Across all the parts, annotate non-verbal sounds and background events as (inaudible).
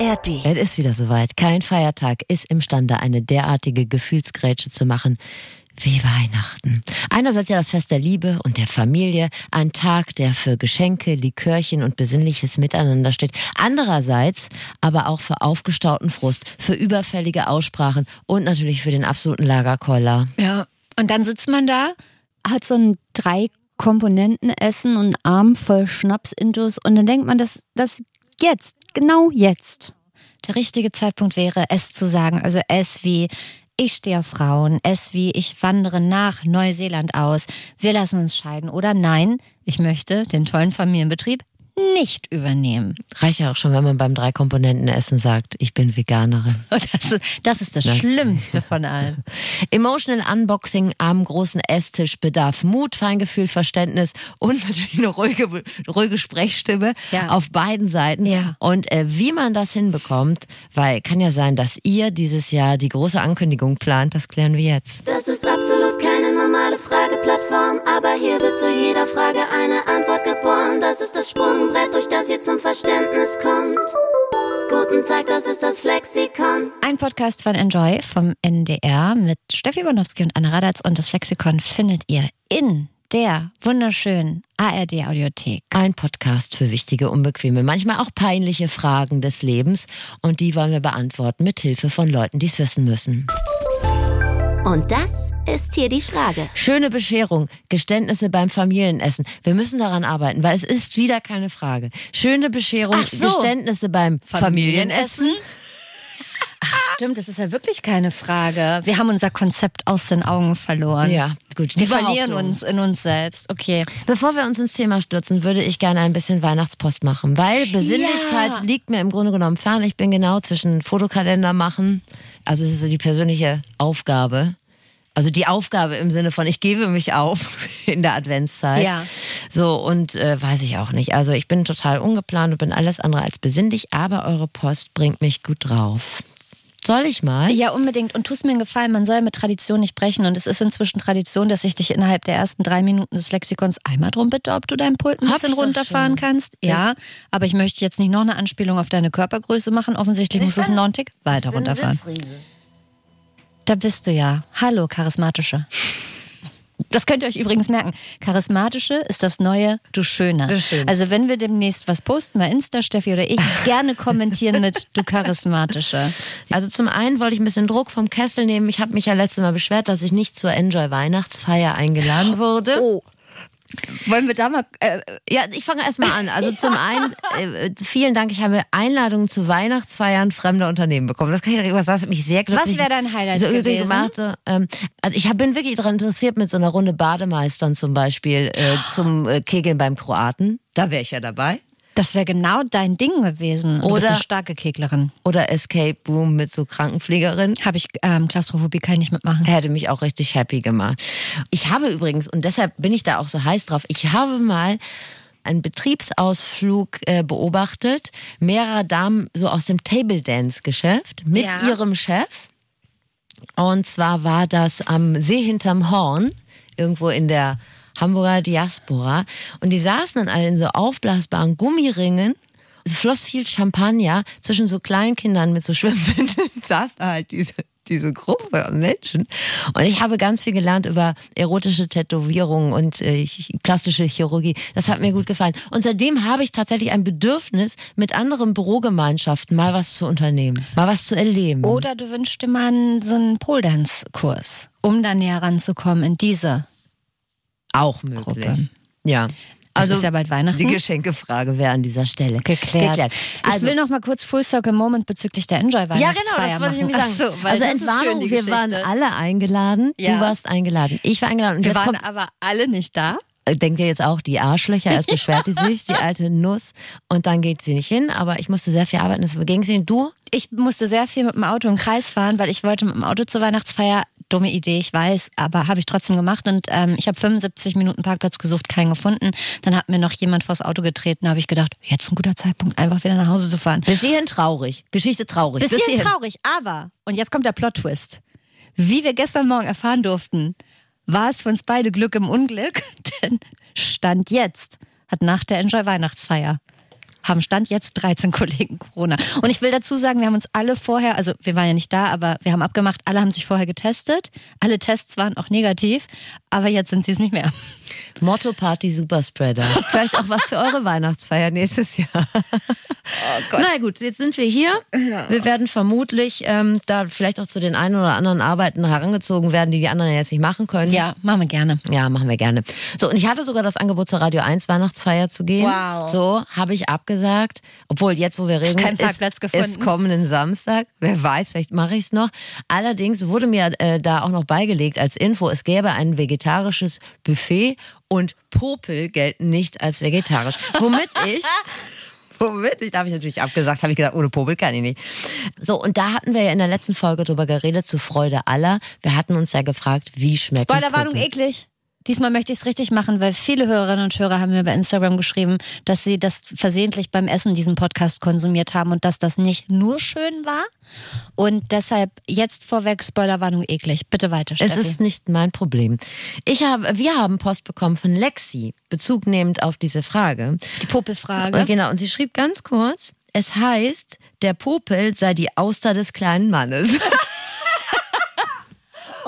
ARD. Es ist wieder soweit. Kein Feiertag ist imstande, eine derartige Gefühlsgrätsche zu machen wie Weihnachten. Einerseits ja das Fest der Liebe und der Familie, ein Tag, der für Geschenke, Likörchen und besinnliches Miteinander steht. Andererseits aber auch für aufgestauten Frust, für überfällige Aussprachen und natürlich für den absoluten Lagerkoller. Ja, und dann sitzt man da, hat so ein drei Komponenten Essen und Arm voll Schnapsintus und dann denkt man, dass das jetzt, genau jetzt, der richtige Zeitpunkt wäre, es zu sagen. Also es wie ich stehe auf Frauen, es wie ich wandere nach Neuseeland aus, wir lassen uns scheiden oder nein, ich möchte den tollen Familienbetrieb nicht übernehmen. Reicht ja auch schon, wenn man beim Drei-Komponenten-Essen sagt, ich bin Veganerin. (laughs) Das ist das, ist das, das Schlimmste von allem. (laughs) Emotional Unboxing am großen Esstisch bedarf Mut, Feingefühl, Verständnis und natürlich eine ruhige, ruhige Sprechstimme Ja. auf beiden Seiten. Ja. Und äh, wie man das hinbekommt, weil kann ja sein, dass ihr dieses Jahr die große Ankündigung plant, das klären wir jetzt. Das ist absolut keine Frageplattform, aber hier wird zu jeder Frage eine Antwort geboren. Das ist das Sprungbrett, durch das ihr zum Verständnis kommt. Guten Tag, das ist das Flexikon. Ein Podcast von Enjoy vom NDR mit Steffi Bonowski und Anna Radatz und das Lexikon findet ihr in der wunderschönen ARD Audiothek. Ein Podcast für wichtige, unbequeme, manchmal auch peinliche Fragen des Lebens. Und die wollen wir beantworten mit Hilfe von Leuten, die es wissen müssen. Und das ist hier die Frage. Schöne Bescherung, Geständnisse beim Familienessen. Wir müssen daran arbeiten, weil es ist wieder keine Frage. Schöne Bescherung, so. Geständnisse beim Familienessen. Ach stimmt, das ist ja wirklich keine Frage. Wir haben unser Konzept aus den Augen verloren. Ja, gut. die Wir verlieren uns in uns selbst. Okay. Bevor wir uns ins Thema stürzen, würde ich gerne ein bisschen Weihnachtspost machen, weil Besinnlichkeit Ja. liegt mir im Grunde genommen fern. Ich bin genau zwischen Fotokalender machen, also es ist so die persönliche Aufgabe. Also die Aufgabe im Sinne von, ich gebe mich auf (laughs) in der Adventszeit. Ja. So, und äh, weiß ich auch nicht. Also ich bin total ungeplant und bin alles andere als besinnlich, aber eure Post bringt mich gut drauf. Soll ich mal? Ja, unbedingt. Und tust mir einen Gefallen, man soll ja mit Tradition nicht brechen. Und es ist inzwischen Tradition, dass ich dich innerhalb der ersten drei Minuten des Lexikons einmal drum bitte, ob du dein Pult ein bisschen ich runterfahren schon. kannst. Ja, aber ich möchte jetzt nicht noch eine Anspielung auf deine Körpergröße machen. Offensichtlich muss es noch einen Tick weiter runterfahren. Da bist du ja. Hallo, charismatische. Das könnt ihr euch übrigens merken. Charismatische ist das neue Du Schöne. Also wenn wir demnächst was posten, mal Insta, Steffi oder ich, gerne kommentieren mit Du Charismatische. Also zum einen wollte ich ein bisschen Druck vom Kessel nehmen. Ich habe mich ja letztes Mal beschwert, dass ich nicht zur Enjoy Weihnachtsfeier eingeladen wurde. Oh. Wollen wir da mal. Äh, Ja, ich fange erst mal an. Also zum einen, äh, vielen Dank, ich habe Einladungen zu Weihnachtsfeiern fremder Unternehmen bekommen. Das kann ich was das hat mich sehr glücklich Was wäre dein Highlight so gewesen? gemacht. Ähm, also ich hab, bin wirklich daran interessiert, mit so einer Runde Bademeistern zum Beispiel äh, zum äh, Kegeln beim Kroaten. Da wäre ich ja dabei. Das wäre genau dein Ding gewesen. Du bist Oder- eine starke Keglerin. Oder Escape Room mit so Krankenpflegerin. Habe ich ähm, Klaustrophobie, kann ich nicht mitmachen. Hätte mich auch richtig happy gemacht. Ich habe übrigens, und deshalb bin ich da auch so heiß drauf, ich habe mal einen Betriebsausflug äh, beobachtet, mehrerer Damen so aus dem Table Dance Geschäft mit Ja. ihrem Chef. Und zwar war das am See hinterm Horn, irgendwo in der Hamburger Diaspora. Und die saßen dann alle in so aufblasbaren Gummiringen. Es floss viel Champagner zwischen so Kleinkindern mit so Schwimmwindeln. (laughs) saß da halt diese, diese Gruppe an Menschen. Und ich habe ganz viel gelernt über erotische Tätowierungen und äh, ch- plastische Chirurgie. Das hat mir gut gefallen. Und seitdem habe ich tatsächlich ein Bedürfnis, mit anderen Bürogemeinschaften mal was zu unternehmen, mal was zu erleben. Oder du wünschst dir mal so einen Pole-Dance-Kurs, um da näher ranzukommen in diese. Auch möglich. Gruppe. Ja. Also ist ja bald Weihnachten. Die Geschenkefrage wäre an dieser Stelle Geklärt. Also, ich will noch mal kurz Full Circle Moment bezüglich der Enjoy ja, Weihnachtsfeier genau, das wollte ich nämlich sagen. So, also Entwarnung, wir waren alle eingeladen. Ja. Du warst eingeladen. Ich war eingeladen. Und Wir waren aber alle nicht da. äh, denkt ihr jetzt auch, die Arschlöcher, erst (laughs) beschwert die sich, die alte Nuss. Und dann geht sie nicht hin. Aber ich musste sehr viel arbeiten. Das ging sie. Du? Ich musste sehr viel mit dem Auto im Kreis fahren, weil ich wollte mit dem Auto zur Weihnachtsfeier. Dumme Idee, ich weiß, aber habe ich trotzdem gemacht und ähm, ich habe 75 Minuten Parkplatz gesucht, keinen gefunden. Dann hat mir noch jemand vors Auto getreten, da habe ich gedacht, jetzt ein guter Zeitpunkt, einfach wieder nach Hause zu fahren. Bis hierhin traurig. Geschichte traurig. Bis hierhin traurig, aber, und jetzt kommt der Plot-Twist. Wie wir gestern Morgen erfahren durften, war es für uns beide Glück im Unglück, (laughs) denn Stand jetzt hat nach der Enjoy Weihnachtsfeier haben Stand jetzt 13 (laughs) Kollegen Corona. Und ich will dazu sagen, wir haben uns alle vorher, also wir waren ja nicht da, aber wir haben abgemacht, alle haben sich vorher getestet. Alle Tests waren auch negativ, aber jetzt sind sie es nicht mehr. Motto Party Superspreader. (laughs) Vielleicht auch was für eure Weihnachtsfeier nächstes Jahr. Oh Gott. Na gut, jetzt sind wir hier. Wir werden vermutlich ähm, da vielleicht auch zu den einen oder anderen Arbeiten herangezogen werden, die die anderen jetzt nicht machen können. Ja, machen wir gerne. Ja, machen wir gerne. So, und ich hatte sogar das Angebot zur Radio 1 Weihnachtsfeier zu gehen. Wow. So, habe ich abgesagt. Obwohl, jetzt, wo wir reden, kein Parkplatz ist, gefunden. ist kommenden Samstag. Wer weiß, vielleicht mache ich es noch. Allerdings wurde mir äh, da auch noch beigelegt als Info, es gäbe ein vegetarisches Buffet und Popel gelten nicht als vegetarisch. Womit (laughs) ich womit ich, da habe ich natürlich abgesagt, habe ich gesagt, ohne Popel kann ich nicht. So, und da hatten wir ja in der letzten Folge drüber geredet, zu Freude aller. Wir hatten uns ja gefragt, wie schmeckt Spoilerwarnung eklig. Diesmal möchte ich es richtig machen, weil viele Hörerinnen und Hörer haben mir bei Instagram geschrieben, dass sie das versehentlich beim Essen diesen Podcast konsumiert haben und dass das nicht nur schön war. Und deshalb jetzt vorweg Spoilerwarnung eklig. Bitte weiter, Es Steffi. ist nicht mein Problem. Ich habe, wir haben Post bekommen von Lexi, Bezug nehmend auf diese Frage. die Popelfrage. Und genau, und sie schrieb ganz kurz, es heißt, der Popel sei die Auster des kleinen Mannes. (laughs)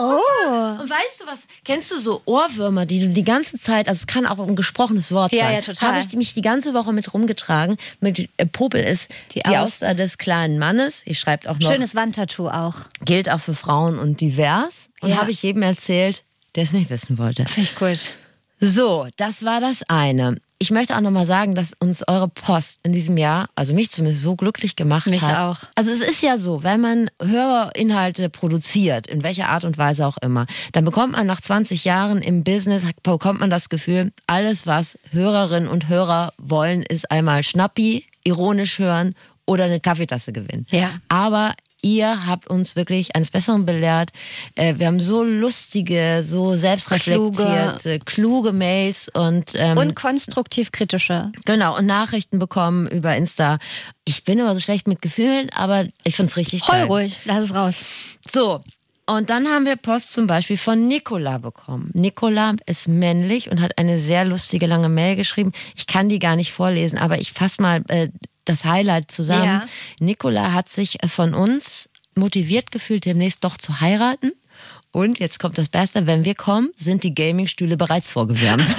Oh. Und weißt du was, kennst du so Ohrwürmer, die du die ganze Zeit, also es kann auch ein gesprochenes Wort Ja, sein, ja, total. habe ich mich die ganze Woche mit rumgetragen. Mit äh, Popel ist Die die, Auster. Des kleinen Mannes. Ich schreibt auch noch, Schönes Wandtattoo auch. gilt auch für Frauen und divers. Und Ja. habe ich jedem erzählt, der es nicht wissen wollte. Finde ich gut. So, das war das eine. Ich möchte auch nochmal sagen, dass uns eure Post in diesem Jahr, also mich zumindest so glücklich gemacht Mich hat. auch. Also es ist ja so, wenn man Hörinhalte produziert, in welcher Art und Weise auch immer, dann bekommt man nach 20 Jahren im Business, bekommt man das Gefühl, alles, was Hörerinnen und Hörer wollen, ist einmal Schnappi, ironisch hören oder eine Kaffeetasse gewinnen. Ja. Aber ihr habt uns wirklich eines Besseren belehrt. Äh, Wir haben so lustige, so selbstreflektierte, kluge, Mails und, ähm, Und konstruktiv kritische. genau und Nachrichten bekommen über Insta. Ich bin immer so schlecht mit Gefühlen, aber ich find's richtig Heul geil. ruhig, lass es raus. So. Und dann haben wir Post zum Beispiel von Nicola bekommen. Nicola ist männlich und hat eine sehr lustige lange Mail geschrieben. Ich kann die gar nicht vorlesen, aber ich fasse mal äh, das Highlight zusammen. Ja. Nicola hat sich äh, von uns motiviert gefühlt, demnächst doch zu heiraten. Und jetzt kommt das Beste, wenn wir kommen, sind die Gamingstühle bereits vorgewärmt. (laughs)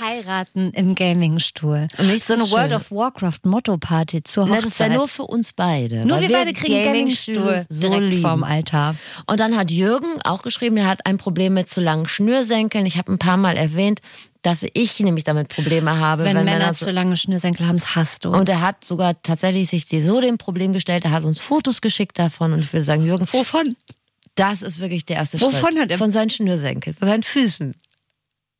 Heiraten im Gamingstuhl. Und nicht so eine World schön. of Warcraft Motto-Party zur Na, Hochzeit. das wäre nur für uns beide. Nur weil wir beide kriegen Gamingstuhl so direkt lieben. vorm Altar. Und dann hat Jürgen auch geschrieben, er hat ein Problem mit zu langen Schnürsenkeln. Ich habe ein paar Mal erwähnt, dass ich nämlich damit Probleme habe, Wenn, wenn, Männer Männer zu so lange Schnürsenkel haben, das hasst du. und er hat sogar tatsächlich sich so dem Problem gestellt, er hat uns Fotos geschickt davon und ich will sagen, Jürgen, Wovon? das ist wirklich der erste Wovon Schritt. hat er- Von seinen Schnürsenkeln, von seinen Füßen.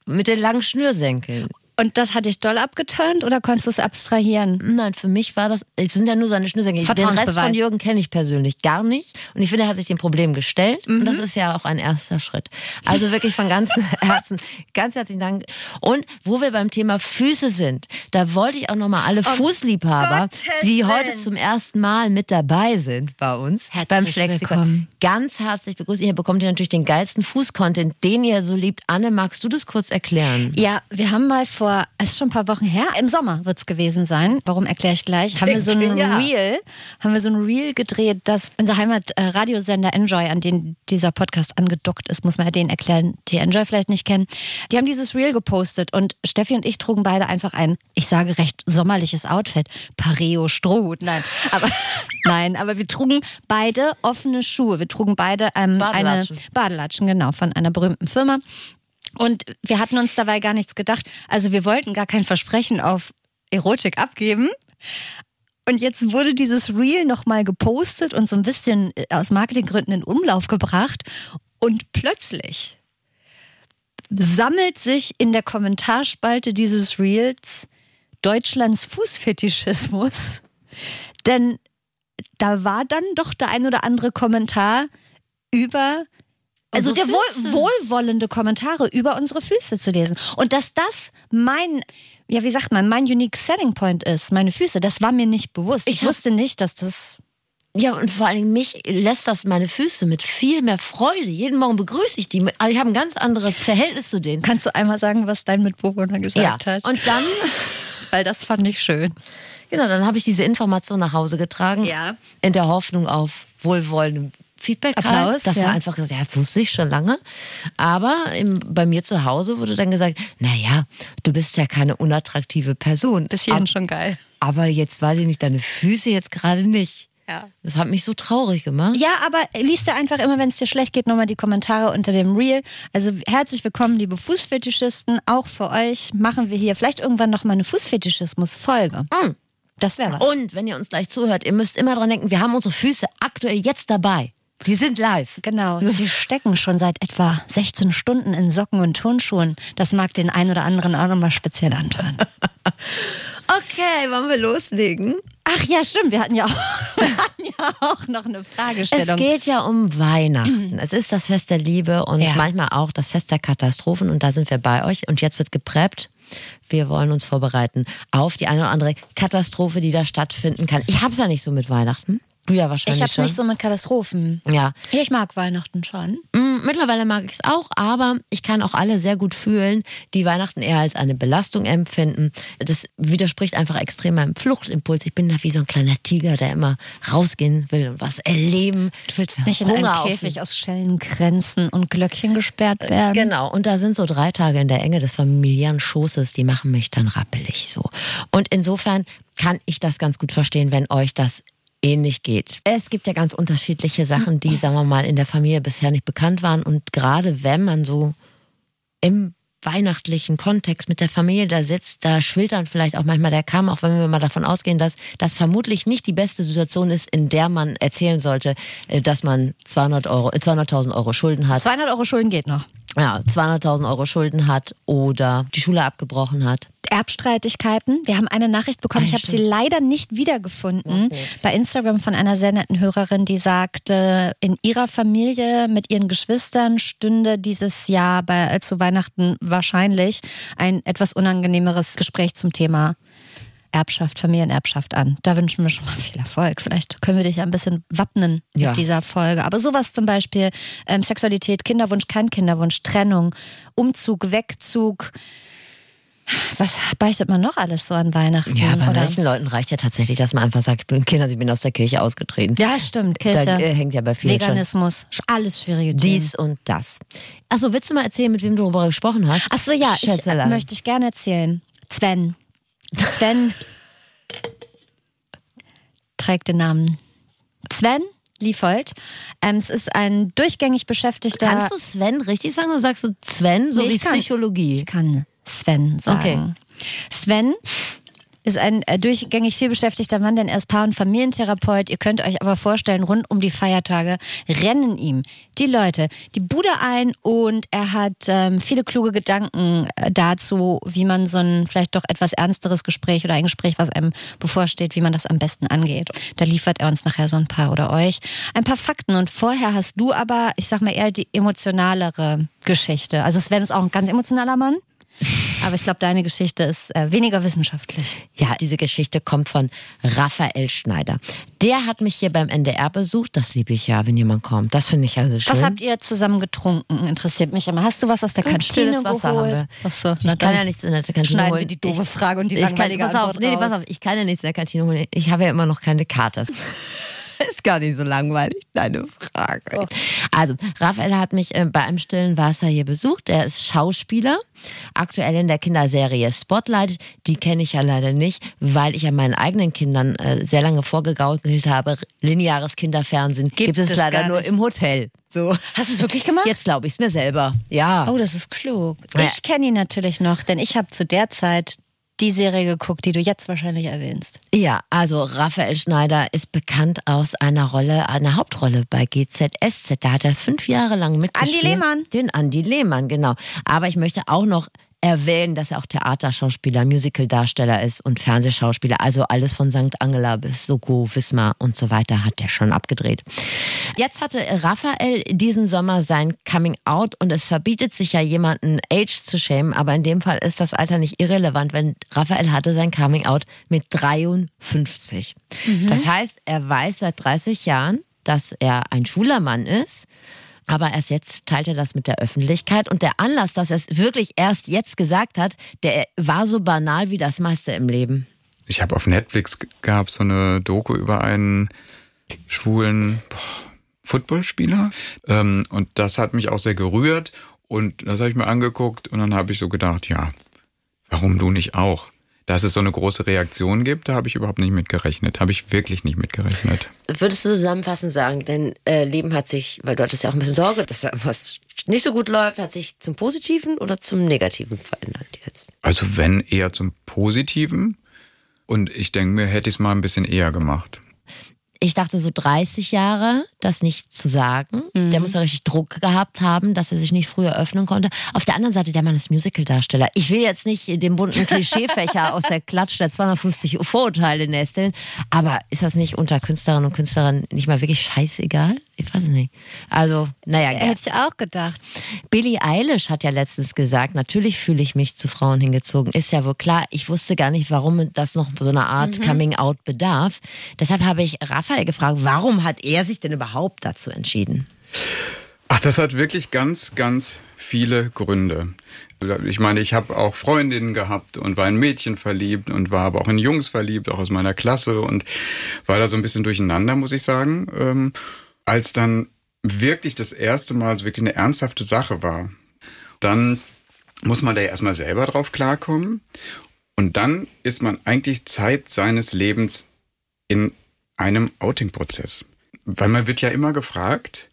Mit den langen Schnürsenkeln. Und das hat dich doll abgeturnt oder konntest du es abstrahieren? Nein, für mich war das, es sind ja nur seine Schnürsenkel. Den Rest von Jürgen kenne ich persönlich gar nicht. Und ich finde, er hat sich dem Problem gestellt. Und Mhm. das ist ja auch ein erster Schritt. Also wirklich von ganzem (laughs) Herzen, ganz herzlichen Dank. Und wo wir beim Thema Füße sind, da wollte ich auch nochmal alle Fußliebhaber, Gottes die heute Willen. zum ersten Mal mit dabei sind bei uns, Herzlich beim Flexikon, willkommen. ganz herzlich begrüßen. Hier bekommt ihr natürlich den geilsten Fußcontent, den ihr so liebt. Anne, magst du das kurz erklären? Ja, wir haben mal vor, es ist schon ein paar Wochen her, im Sommer wird's gewesen sein. Warum erkläre ich gleich? Haben wir so ein. (laughs) Reel, haben wir so ein Reel gedreht, dass unser Heimat-Radiosender Enjoy, an den dieser Podcast angedockt ist, muss man ja den erklären, die Enjoy vielleicht nicht kennen. Die haben dieses Reel gepostet und Steffi und ich trugen beide einfach ein, ich sage recht sommerliches Outfit, Pareo Strohhut. Nein, aber (laughs) nein, aber wir trugen beide offene Schuhe. Wir trugen beide ähm, Badelatschen. eine Badelatschen, genau, von einer berühmten Firma. Und wir hatten uns dabei gar nichts gedacht. Also wir wollten gar kein Versprechen auf Erotik abgeben. Und jetzt wurde dieses Reel nochmal gepostet und so ein bisschen äh, aus Marketinggründen in Umlauf gebracht. Und plötzlich sammelt sich in der Kommentarspalte dieses Reels Deutschlands Fußfetischismus. Denn da war dann doch der ein oder andere Kommentar über also Unsere der wohl, wohlwollende Kommentare über unsere Füße zu lesen. Und dass das mein, ja, wie sagt man, mein unique selling point ist, meine Füße, das war mir nicht bewusst. Ich, Ich wusste nicht, dass das. Ja, und vor allen Dingen mich lässt das meine Füße mit viel mehr Freude. Jeden Morgen begrüße ich die. Also Ich habe ein ganz anderes Verhältnis zu denen. Kannst du einmal sagen, was dein Mitbewohner Ja, gesagt hat? und dann (laughs) Weil das fand ich schön. Genau, dann habe ich diese Information nach Hause getragen. Ja. In der Hoffnung auf wohlwollendem Feedback. Applaus, halt, dass ja. er einfach gesagt, ja, das wusste ich schon lange. Aber im, bei mir zu Hause wurde dann gesagt, naja, du bist ja keine unattraktive Person. Bis hierhin schon geil. Aber jetzt weiß ich nicht, deine Füße jetzt gerade nicht. Ja. Das hat mich so traurig gemacht. Ja, aber liest dir einfach immer, wenn es dir schlecht geht, nochmal die Kommentare unter dem Reel. Also herzlich willkommen, liebe Fußfetischisten. Auch für euch machen wir hier vielleicht irgendwann nochmal eine Fußfetischismus-Folge. Das wäre was. Und wenn ihr uns gleich zuhört, ihr müsst immer dran denken, wir haben unsere Füße aktuell jetzt dabei. Die sind live. Genau, sie stecken schon seit etwa 16 Stunden in Socken und Turnschuhen. Das mag den einen oder anderen auch nochmal speziell antören. (laughs) Okay, wollen wir loslegen? Ach ja, stimmt, wir hatten ja auch, (laughs) wir hatten ja auch noch eine Es Fragestellung. geht ja um Weihnachten. Es ist das Fest der Liebe und Ja. manchmal auch das Fest der Katastrophen. Und da sind wir bei euch. Und jetzt wird gepreppt. Wir wollen uns vorbereiten auf die eine oder andere Katastrophe, die da stattfinden kann. Ich hab's ja nicht so mit Weihnachten. Ja wahrscheinlich ich hab's schon. nicht so mit Katastrophen. Ja, Ja, ich mag Weihnachten schon. Mm, Mittlerweile mag ich es auch, aber ich kann auch alle sehr gut fühlen, die Weihnachten eher als eine Belastung empfinden. Das widerspricht einfach extrem meinem Fluchtimpuls. Ich bin da wie so ein kleiner Tiger, der immer rausgehen will und was erleben. Du willst nicht in Hunger einen Käfig aus Schellengrenzen und Glöckchen gesperrt werden. Genau, und da sind so drei Tage in der Enge des familiären Schoßes, die machen mich dann rappelig so. Und insofern kann ich das ganz gut verstehen, wenn euch das ähnlich geht. Es gibt ja ganz unterschiedliche Sachen, die, sagen wir mal, in der Familie bisher nicht bekannt waren. Und gerade wenn man so im weihnachtlichen Kontext mit der Familie da sitzt, da schwillt dann vielleicht auch manchmal der Kamm, auch wenn wir mal davon ausgehen, dass das vermutlich nicht die beste Situation ist, in der man erzählen sollte, äh, dass man 200 Euro, äh, 200.000 Euro Schulden hat 200 Euro Schulden geht noch. Ja, 200.000 Euro Schulden hat oder die Schule abgebrochen hat. Erbstreitigkeiten. Wir haben eine Nachricht bekommen, Ah, ich habe sie leider nicht wiedergefunden, bei Instagram von einer sehr netten Hörerin, die sagte, in ihrer Familie mit ihren Geschwistern stünde dieses Jahr bei, äh, zu Weihnachten wahrscheinlich ein etwas unangenehmeres Gespräch zum Thema Erbschaft, Familienerbschaft an. Da wünschen wir schon mal viel Erfolg. Vielleicht können wir dich ja ein bisschen wappnen mit Ja. dieser Folge. Aber sowas zum Beispiel, ähm, Sexualität, Kinderwunsch, kein Kinderwunsch, Trennung, Umzug, Wegzug. Was beichtet man noch alles so an Weihnachten? Ja, bei oder? manchen Leuten reicht ja tatsächlich, dass man einfach sagt, ich bin Kinder, ich bin aus der Kirche ausgetreten. Ja, stimmt. Kirche, Da äh, hängt ja bei vielen schon Veganismus, alles schwierige Themen. dies und das. Achso, willst du mal erzählen, mit wem du darüber gesprochen hast? Ach so, ja, ich äh, möchte ich gerne erzählen. Sven. Sven trägt den Namen Sven Liefold. Ähm, es ist ein durchgängig beschäftigter. Kannst du Sven richtig sagen oder sagst du Sven, so Nee, wie ich kann- Psychologie? Ich kann Sven sagen. Okay. Sven ist ein äh, durchgängig viel beschäftigter Mann, denn er ist Paar- und Familientherapeut. Ihr könnt euch aber vorstellen, rund um die Feiertage rennen ihm die Leute die Bude ein und er hat ähm, viele kluge Gedanken äh, dazu, wie man so ein vielleicht doch etwas ernsteres Gespräch oder ein Gespräch, was einem bevorsteht, wie man das am besten angeht. Da liefert er uns nachher so ein paar oder euch ein paar Fakten. Und vorher hast du aber, ich sag mal eher die emotionalere Geschichte. Also Sven ist auch ein ganz emotionaler Mann. Aber ich glaube, deine Geschichte ist äh, weniger wissenschaftlich. Ja, diese Geschichte kommt von Raphael Schneider. Der hat mich hier beim NDR besucht. Das liebe ich ja, wenn jemand kommt. Das finde ich also schön. Was habt ihr zusammen getrunken? Interessiert mich immer. Hast du was aus der Kantine stilles Wasser haben geholt? wir. Ach so, Ich kann ja nichts in der Kantine schneiden holen. wir die doofe Ich- Frage und die ich kann, langweilige pass auf, nee, pass auf, ich kann ja nichts in der Kantine holen. Ich habe ja immer noch keine Karte. (laughs) Ist gar nicht so langweilig, deine Frage. Oh. Also, Raphael hat mich äh, bei einem stillen Wasser hier besucht. Er ist Schauspieler, aktuell in der Kinderserie Spotlight. Die kenne ich ja leider nicht, weil ich ja meinen eigenen Kindern äh, sehr lange vorgegaukelt habe. Lineares Kinderfernsehen gibt, es es leider nur im Hotel. So. Hast du es wirklich gemacht? Jetzt glaube ich es mir selber. Ja. Oh, das ist klug. Ja. Ich kenne ihn natürlich noch, denn ich habe zu der Zeit die Serie geguckt, die du jetzt wahrscheinlich erwähnst. Ja, also Raphael Schneider ist bekannt aus einer Rolle, einer Hauptrolle bei GZSZ. Da hat er fünf Jahre lang mitgespielt. Andi Lehmann. Den Andi Lehmann, genau. Aber ich möchte auch noch erwähnen, dass er auch Theaterschauspieler, Musicaldarsteller ist und Fernsehschauspieler. Also alles von St. Angela bis Soko, Wismar und so weiter hat er schon abgedreht. Jetzt hatte Raphael diesen Sommer sein Coming Out und es verbietet sich ja jemanden Age zu schämen, aber in dem Fall ist das Alter nicht irrelevant, wenn Raphael hatte sein Coming Out mit 53. Das heißt, er weiß seit 30 Jahren, dass er ein schwuler Mann ist. Aber erst jetzt teilt er das mit der Öffentlichkeit. Und der Anlass, dass er es wirklich erst jetzt gesagt hat, der war so banal wie das meiste im Leben. Ich habe auf Netflix gab so eine Doku über einen schwulen Footballspieler. Ähm, und das hat mich auch sehr gerührt. Und das habe ich mir angeguckt und dann habe ich so gedacht, ja, warum du nicht auch? Dass es so eine große Reaktion gibt, da habe ich überhaupt nicht mit gerechnet. Habe ich wirklich nicht mit gerechnet. Würdest du zusammenfassend sagen, dein äh, Leben hat sich, weil du hattest ja auch ein bisschen Sorge, dass da was nicht so gut läuft, hat sich zum Positiven oder zum Negativen verändert jetzt? Also wenn eher zum Positiven. Und ich denke mir, hätte ich es mal ein bisschen eher gemacht ich dachte so 30 Jahre, das nicht zu sagen. Mhm. Der muss ja richtig Druck gehabt haben, dass er sich nicht früher öffnen konnte. Auf der anderen Seite, der Mann ist Musicaldarsteller. Ich will jetzt nicht den bunten Klischeefächer (laughs) aus der Klatsch der 250 Vorurteile nesteln, aber ist das nicht unter Künstlerinnen und Künstlern nicht mal wirklich scheißegal? Ich weiß nicht. Also, naja. Hätte ich auch gedacht. Billie Eilish hat ja letztens gesagt, natürlich fühle ich mich zu Frauen hingezogen. Ist ja wohl klar. Ich wusste gar nicht, warum das noch so eine Art mhm. Coming-out bedarf. Deshalb habe ich Raphael gefragt, warum hat er sich denn überhaupt dazu entschieden? Ach, das hat wirklich ganz, ganz viele Gründe. Ich meine, ich habe auch Freundinnen gehabt und war in Mädchen verliebt und war aber auch in Jungs verliebt, auch aus meiner Klasse und war da so ein bisschen durcheinander, muss ich sagen. Ähm, als dann wirklich das erste Mal wirklich eine ernsthafte Sache war, dann muss man da ja erstmal selber drauf klarkommen. Und dann ist man eigentlich Zeit seines Lebens in einem Outing-Prozess. Weil man wird ja immer gefragt,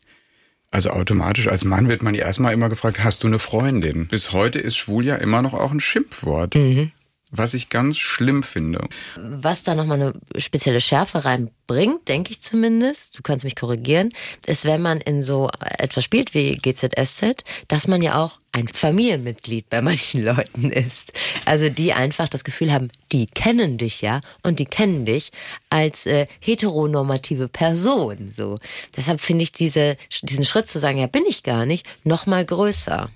also automatisch als Mann wird man ja erstmal immer gefragt, hast du eine Freundin? Bis heute ist schwul ja immer noch auch ein Schimpfwort. Mhm was ich ganz schlimm finde. Was da nochmal eine spezielle Schärfe reinbringt, denke ich zumindest, du kannst mich korrigieren, ist, wenn man in so etwas spielt wie GZSZ, dass man ja auch ein Familienmitglied bei (laughs) manchen Leuten ist. Also die einfach das Gefühl haben, die kennen dich ja und die kennen dich als äh, heteronormative Person. So. Deshalb finde ich diese, diesen Schritt zu sagen, ja, bin ich gar nicht, nochmal größer.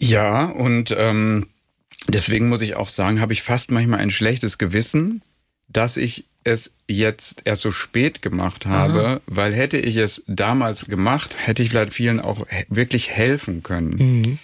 Ja, und ähm, Deswegen muss ich auch sagen, habe ich fast manchmal ein schlechtes Gewissen, dass ich es jetzt erst so spät gemacht habe, Aha. weil hätte ich es damals gemacht, hätte ich vielleicht vielen auch wirklich helfen können. Mhm.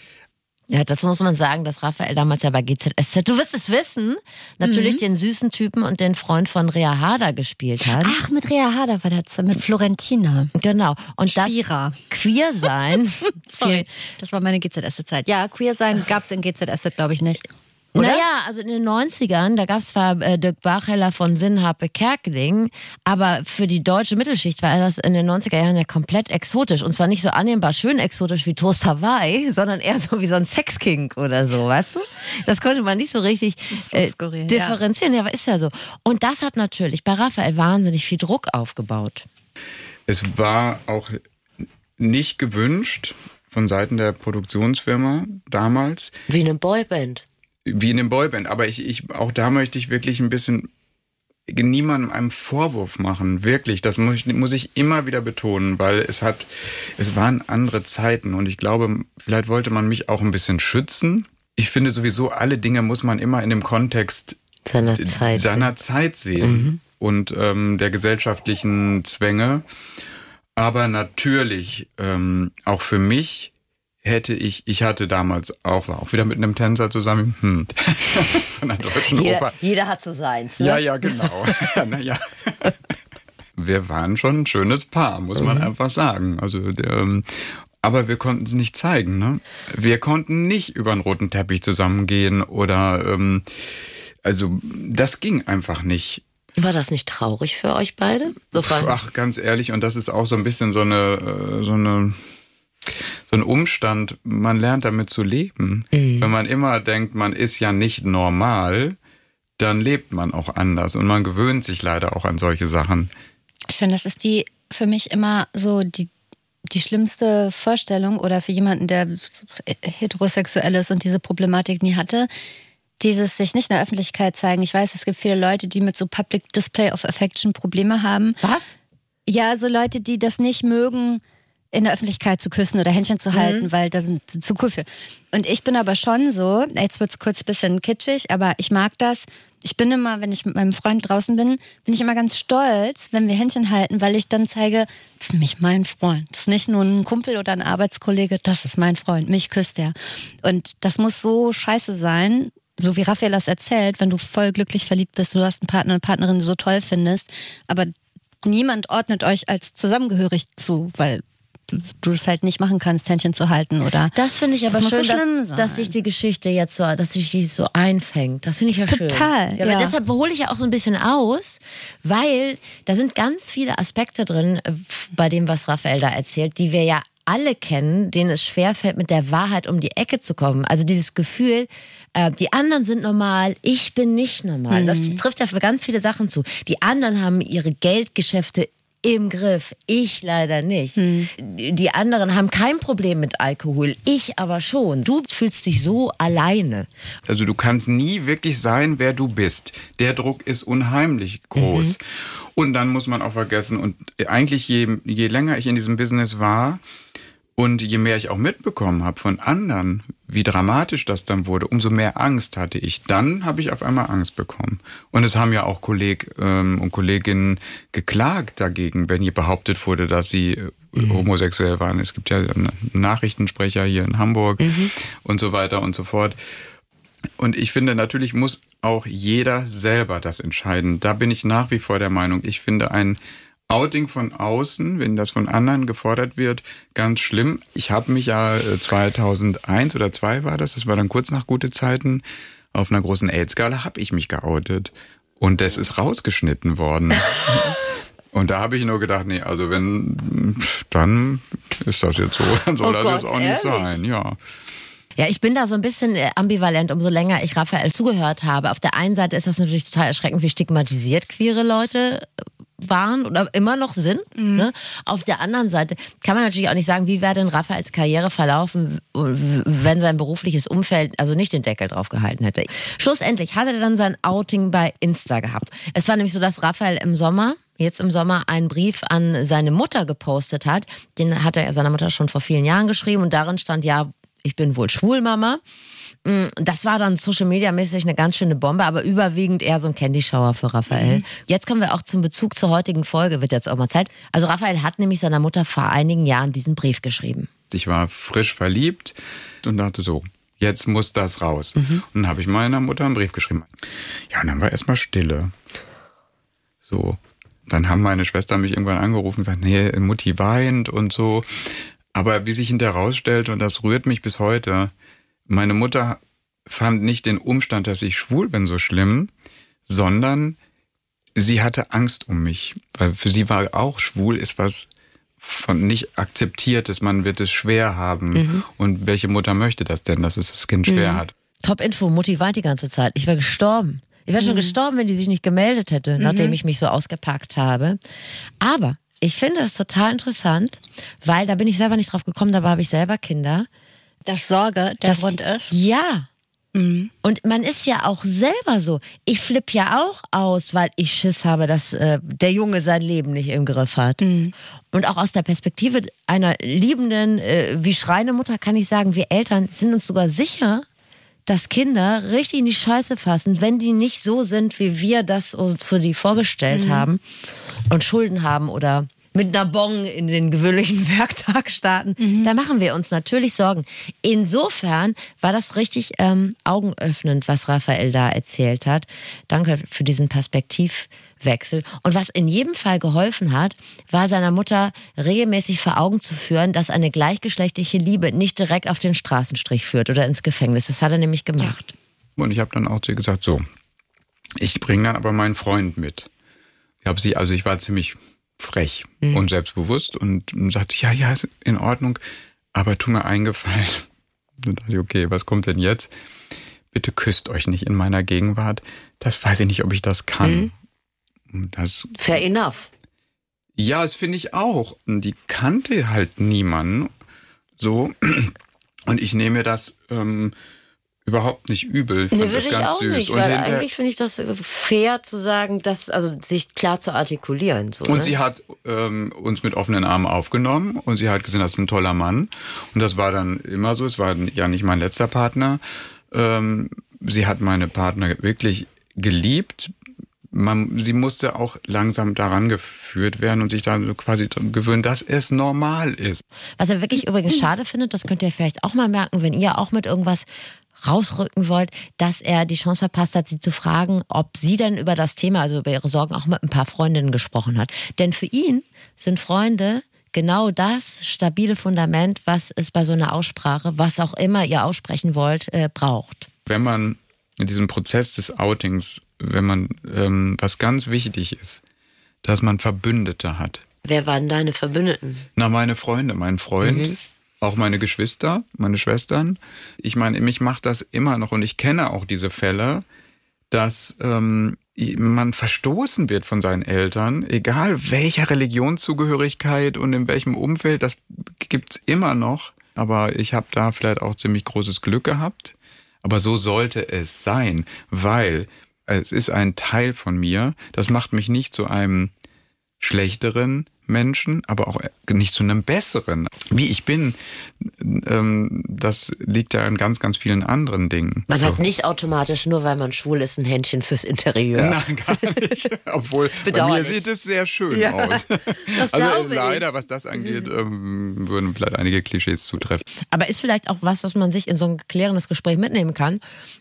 Ja, dazu muss man sagen, dass Raphael damals ja bei GZSZ, du wirst es wissen, natürlich mhm. den süßen Typen und den Freund von Rea Harder gespielt hat. Ach, mit Rea Harder war das, mit Florentina. Genau. Und Spira. das Queer sein. (laughs) Sorry, das war meine GZSZ-Zeit. Ja, Queer sein gab es in GZSZ, glaube ich, nicht. Oder? Naja, also in den 90ern, da gab es zwar äh, Dirk Bacheller von Sinnharpe Kerkeling, aber für die deutsche Mittelschicht war das in den 90er Jahren ja komplett exotisch. Und zwar nicht so annehmbar schön exotisch wie Toast Hawaii, (laughs) sondern eher so wie so ein Sexking oder so, weißt du? Das konnte man nicht so richtig so äh, skurril, differenzieren. Ja. ja, aber ist ja so. Und das hat natürlich bei Raphael wahnsinnig viel Druck aufgebaut. Es war auch nicht gewünscht von Seiten der Produktionsfirma damals. Wie eine Boyband wie in dem Boyband. Aber ich, ich, auch da möchte ich wirklich ein bisschen niemandem einen Vorwurf machen. Wirklich. Das muss ich, muss ich immer wieder betonen, weil es hat, es waren andere Zeiten und ich glaube, vielleicht wollte man mich auch ein bisschen schützen. Ich finde sowieso, alle Dinge muss man immer in dem Kontext seiner Zeit, seiner Zeit sehen mhm. und ähm, der gesellschaftlichen Zwänge. Aber natürlich, ähm, auch für mich hätte ich, ich hatte damals auch, war auch wieder mit einem Tänzer zusammen, hm, (laughs) von der deutschen jeder, Oper. Jeder hat so seins, ne? Ja, ja, genau. (laughs) ja, na, ja. Wir waren schon ein schönes Paar, muss man mhm. einfach sagen. Also, der, ähm, aber wir konnten es nicht zeigen, ne? Wir konnten nicht über einen roten Teppich zusammengehen oder, ähm, also, das ging einfach nicht. War das nicht traurig für euch beide? So Ach, ganz ehrlich, und das ist auch so ein bisschen so eine, äh, so eine, so ein Umstand, man lernt damit zu leben. Mhm. Wenn man immer denkt, man ist ja nicht normal, dann lebt man auch anders und man gewöhnt sich leider auch an solche Sachen. Ich finde, das ist die für mich immer so die, die schlimmste Vorstellung oder für jemanden, der heterosexuell ist und diese Problematik nie hatte, dieses sich nicht in der Öffentlichkeit zeigen. Ich weiß, es gibt viele Leute, die mit so Public Display of Affection Probleme haben. Was? Ja, so Leute, die das nicht mögen, in der Öffentlichkeit zu küssen oder Händchen zu halten, mhm. weil da sind zu cool für. Und ich bin aber schon so, jetzt wird es kurz ein bisschen kitschig, aber ich mag das, Ich bin immer, wenn ich mit meinem Freund draußen bin, bin ich immer ganz stolz, wenn wir Händchen halten, weil ich dann zeige, das ist nämlich mein Freund. Das ist nicht nur ein Kumpel oder ein Arbeitskollege, das ist mein Freund. Mich küsst er. Und das muss so scheiße sein, so wie Raphael das erzählt, wenn du voll glücklich verliebt bist, du hast einen Partner, eine Partnerin, die du so toll findest, aber niemand ordnet euch als zusammengehörig zu, weil du es halt nicht machen kannst, Händchen zu halten oder. Das finde ich aber Das schön, so schlimm dass, dass sich die Geschichte jetzt so, dass sich die so einfängt. Das finde ich ja schön. Total, Ja, aber ja. deshalb hole ich ja auch so ein bisschen aus, weil da sind ganz viele Aspekte drin äh, bei dem, was Raphael da erzählt, die wir ja alle kennen, denen es schwerfällt, mit der Wahrheit um die Ecke zu kommen. Also dieses Gefühl, äh, die anderen sind normal, ich bin nicht normal. Das trifft ja für ganz viele Sachen zu. Die anderen haben ihre Geldgeschäfte im Griff. Ich leider nicht. Die anderen haben kein Problem mit Alkohol. Ich aber schon. Du fühlst dich so alleine. Also du kannst nie wirklich sein, wer du bist. Der Druck ist unheimlich groß. Und dann muss man auch vergessen, und eigentlich je, je länger ich in diesem Business war und je mehr ich auch mitbekommen habe von anderen, wie dramatisch das dann wurde, umso mehr Angst hatte ich. Dann habe ich auf einmal Angst bekommen. Und es haben ja auch Kolleg ähm, und Kolleginnen geklagt dagegen, wenn hier behauptet wurde, dass sie äh, homosexuell waren. Es gibt ja einen Nachrichtensprecher hier in Hamburg und so weiter und so fort. Und ich finde, natürlich muss auch jeder selber das entscheiden. Da bin ich nach wie vor der Meinung. Ich finde ein Outing von außen, wenn das von anderen gefordert wird, ganz schlimm. Ich habe mich ja äh, 2001 oder 2 war das, das war dann kurz nach gute Zeiten, auf einer großen AIDS-Gala habe ich mich geoutet. Und das ist rausgeschnitten worden. (laughs) Und da habe ich nur gedacht, nee, also wenn, dann ist das jetzt so, dann soll Oh das Gott, jetzt auch nicht ehrlich? sein, ja. Ja, ich bin da so ein bisschen äh, ambivalent, umso länger ich Raphael zugehört habe. Auf der einen Seite ist das natürlich total erschreckend, wie stigmatisiert queere Leute äh, waren oder immer noch sind. Ne? Auf der anderen Seite kann man natürlich auch nicht sagen, wie wäre denn Raphaels Karriere verlaufen, wenn sein berufliches Umfeld also nicht den Deckel drauf gehalten hätte. Schlussendlich hat er dann sein Outing bei Insta gehabt. Es war nämlich so, dass Raphael im Sommer jetzt im Sommer einen Brief an seine Mutter gepostet hat. Den hat er seiner Mutter schon vor vielen Jahren geschrieben und darin stand ja, ich bin wohl schwul, Mama. Mm, Das war dann Social Media mäßig eine ganz schöne Bombe, aber überwiegend eher so ein Candy Shower für Raphael. Jetzt kommen wir auch zum Bezug zur heutigen Folge, wird jetzt auch mal Zeit. Also Raphael hat nämlich seiner Mutter vor einigen Jahren diesen Brief geschrieben. Ich war frisch verliebt und dachte so, jetzt muss das raus. Und dann habe ich meiner Mutter einen Brief geschrieben. Ja, und dann war erstmal Stille. So. Dann haben meine Schwestern mich irgendwann angerufen und gesagt, nee, Mutti weint und so. Aber wie sich hinterher rausstellte, und das rührt mich bis heute, meine Mutter fand nicht den Umstand, dass ich schwul bin, so schlimm, sondern sie hatte Angst um mich. Weil für sie war auch schwul ist was von nicht akzeptiertes, man wird es schwer haben. Und welche Mutter möchte das denn, dass es das Kind schwer hat? Top Info, Mutti weint die ganze Zeit. Ich wäre gestorben. Ich wäre schon gestorben, wenn die sich nicht gemeldet hätte, nachdem ich mich so ausgepackt habe. Aber ich finde das total interessant, weil da bin ich selber nicht drauf gekommen, dabei habe ich selber Kinder. Dass Sorge der Das- Grund ist. Ja. Und man ist ja auch selber so. Ich flipp ja auch aus, weil ich Schiss habe, dass äh, der Junge sein Leben nicht im Griff hat. Und auch aus der Perspektive einer liebenden, äh, wie schreiende Mutter kann ich sagen, wir Eltern sind uns sogar sicher, dass Kinder richtig in die Scheiße fassen, wenn die nicht so sind, wie wir das uns für die vorgestellt haben und Schulden haben oder mit einer Bon in den gewöhnlichen (laughs) Werktag starten, da machen wir uns natürlich Sorgen. Insofern war das richtig ähm, augenöffnend, was Raphael da erzählt hat. Danke für diesen Perspektivwechsel. Und was in jedem Fall geholfen hat, war seiner Mutter regelmäßig vor Augen zu führen, dass eine gleichgeschlechtliche Liebe nicht direkt auf den Straßenstrich führt oder ins Gefängnis. Das hat er nämlich gemacht. Und ich habe dann auch zu ihr gesagt, so, ich bringe dann aber meinen Freund mit. Ich habe sie, also ich war ziemlich frech und selbstbewusst und sagte, ja, ja, ist in Ordnung, aber tu mir einen Gefallen. (laughs) Dann dachte ich, okay, was kommt denn jetzt? Bitte küsst euch nicht in meiner Gegenwart. Das weiß ich nicht, ob ich das kann. Und Das Fair enough. ja, das finde ich auch. Die kannte halt niemanden so. (clears throat) Und ich nehme das ähm, überhaupt nicht übel. Nee, fand würde das ich ganz auch süß. nicht, Und weil eigentlich finde ich das fair zu sagen, dass, also sich klar zu artikulieren. So, Und ne? sie hat ähm, uns mit offenen Armen aufgenommen und sie hat gesehen, das ist ein toller Mann. Und das war dann immer so. Es war ja nicht mein letzter Partner. Ähm, sie hat meine Partner wirklich geliebt. Man, sie musste auch langsam daran geführt werden und sich dann so quasi gewöhnen, dass es normal ist. Was er wirklich übrigens (clears throat) schade findet, das könnt ihr vielleicht auch mal merken, wenn ihr auch mit irgendwas rausrücken wollt, dass er die Chance verpasst hat, sie zu fragen, ob sie denn über das Thema, also über ihre Sorgen, auch mit ein paar Freundinnen gesprochen hat. Denn für ihn sind Freunde genau das stabile Fundament, was es bei so einer Aussprache, was auch immer ihr aussprechen wollt, äh, braucht. Wenn man in diesem Prozess des Outings, wenn man, ähm, was ganz wichtig ist, dass man Verbündete hat. Wer waren deine Verbündeten? Na, meine Freunde, mein Freund, Mhm. Auch meine Geschwister, meine Schwestern. Ich meine, mich macht das immer noch und ich kenne auch diese Fälle, dass ähm, man verstoßen wird von seinen Eltern, egal welcher Religionszugehörigkeit und in welchem Umfeld, das gibt's immer noch. Aber ich habe da vielleicht auch ziemlich großes Glück gehabt. Aber so sollte es sein, weil es ist ein Teil von mir, das macht mich nicht zu einem schlechteren Menschen, aber auch nicht zu einem besseren. Wie ich bin, ähm, das liegt ja an ganz, ganz vielen anderen Dingen. Man So. hat nicht automatisch, nur weil man schwul ist, ein Händchen fürs Interieur. (laughs) Nein, gar nicht. (laughs) Obwohl, bei mir sieht es sehr schön Ja, aus. (laughs) das also glaube ich. leider, was das angeht, ähm, würden vielleicht einige Klischees zutreffen. Aber ist vielleicht auch was, was man sich in so ein klärendes Gespräch mitnehmen kann.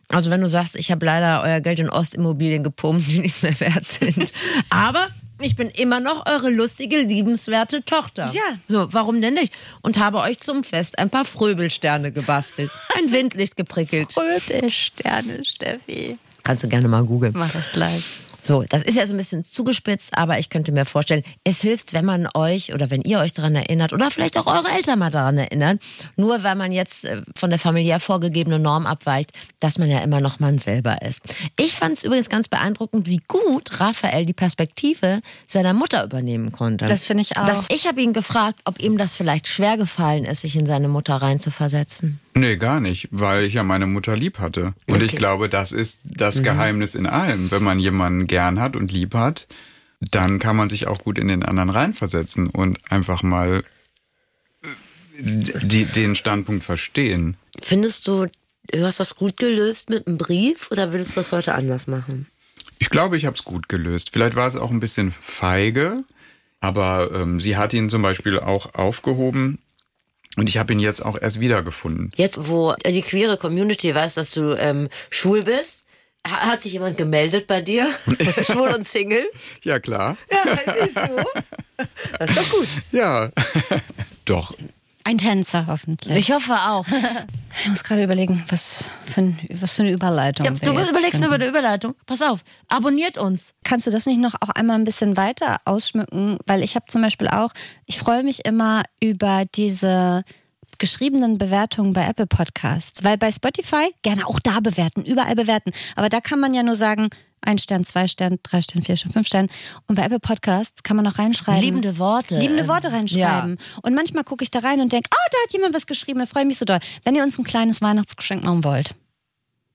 Also wenn du sagst, ich habe leider euer Geld in Ostimmobilien gepumpt, die nichts mehr wert sind. Aber ich bin immer noch eure lustige, liebenswerte Tochter. Ja. So, warum denn nicht? Und habe euch zum Fest ein paar Fröbelsterne gebastelt. Ein Windlicht geprickelt. Rote Sterne, Steffi. Kannst du gerne mal googeln. Mach ich gleich. So, das ist ja so ein bisschen zugespitzt, aber ich könnte mir vorstellen, es hilft, wenn man euch oder wenn ihr euch daran erinnert oder vielleicht auch eure Eltern mal daran erinnern, nur weil man jetzt äh, von der familiär vorgegebenen Norm abweicht, dass man ja immer noch man selber ist. Ich fand es übrigens ganz beeindruckend, wie gut Raphael die Perspektive seiner Mutter übernehmen konnte. Das finde ich auch. Das, ich habe ihn gefragt, ob ihm das vielleicht schwer gefallen ist, sich in seine Mutter reinzuversetzen. Nee, gar nicht, weil ich ja meine Mutter lieb hatte. Und ich Okay. glaube, das ist das Geheimnis in allem. Wenn man jemanden gern hat und lieb hat, dann kann man sich auch gut in den anderen reinversetzen und einfach mal äh, die, den Standpunkt verstehen. Findest du, du hast das gut gelöst mit einem Brief oder würdest du das heute anders machen? Ich glaube, ich habe es gut gelöst. Vielleicht war es auch ein bisschen feige, aber ähm, sie hat ihn zum Beispiel auch aufgehoben und ich habe ihn jetzt auch erst wiedergefunden. Jetzt, wo die queere Community weiß, dass du ähm, schwul bist, ha- hat sich jemand gemeldet bei dir? (laughs) schwul und Single? Ja, klar. Ja, siehst du? Das ist doch gut. (laughs) Ja. Doch. Ein Tänzer hoffentlich. Ich hoffe auch. (laughs) Ich muss gerade überlegen, was für, ein, was für eine Überleitung. Ja, du überlegst finden. über die Überleitung. Pass auf, abonniert uns. Kannst du das nicht noch auch einmal ein bisschen weiter ausschmücken? Weil ich habe zum Beispiel auch, ich freue mich immer über diese geschriebenen Bewertungen bei Apple Podcasts. Weil bei Spotify gerne auch da bewerten, überall bewerten. Aber da kann man ja nur sagen, ein Stern, zwei Stern, drei Stern, vier Stern, fünf Stern. Und bei Apple Podcasts kann man noch reinschreiben. Liebende Worte. Liebende Worte reinschreiben. Und manchmal gucke ich da rein und denke, oh, da hat jemand was geschrieben, da freue ich mich so doll. Wenn ihr uns ein kleines Weihnachtsgeschenk machen wollt,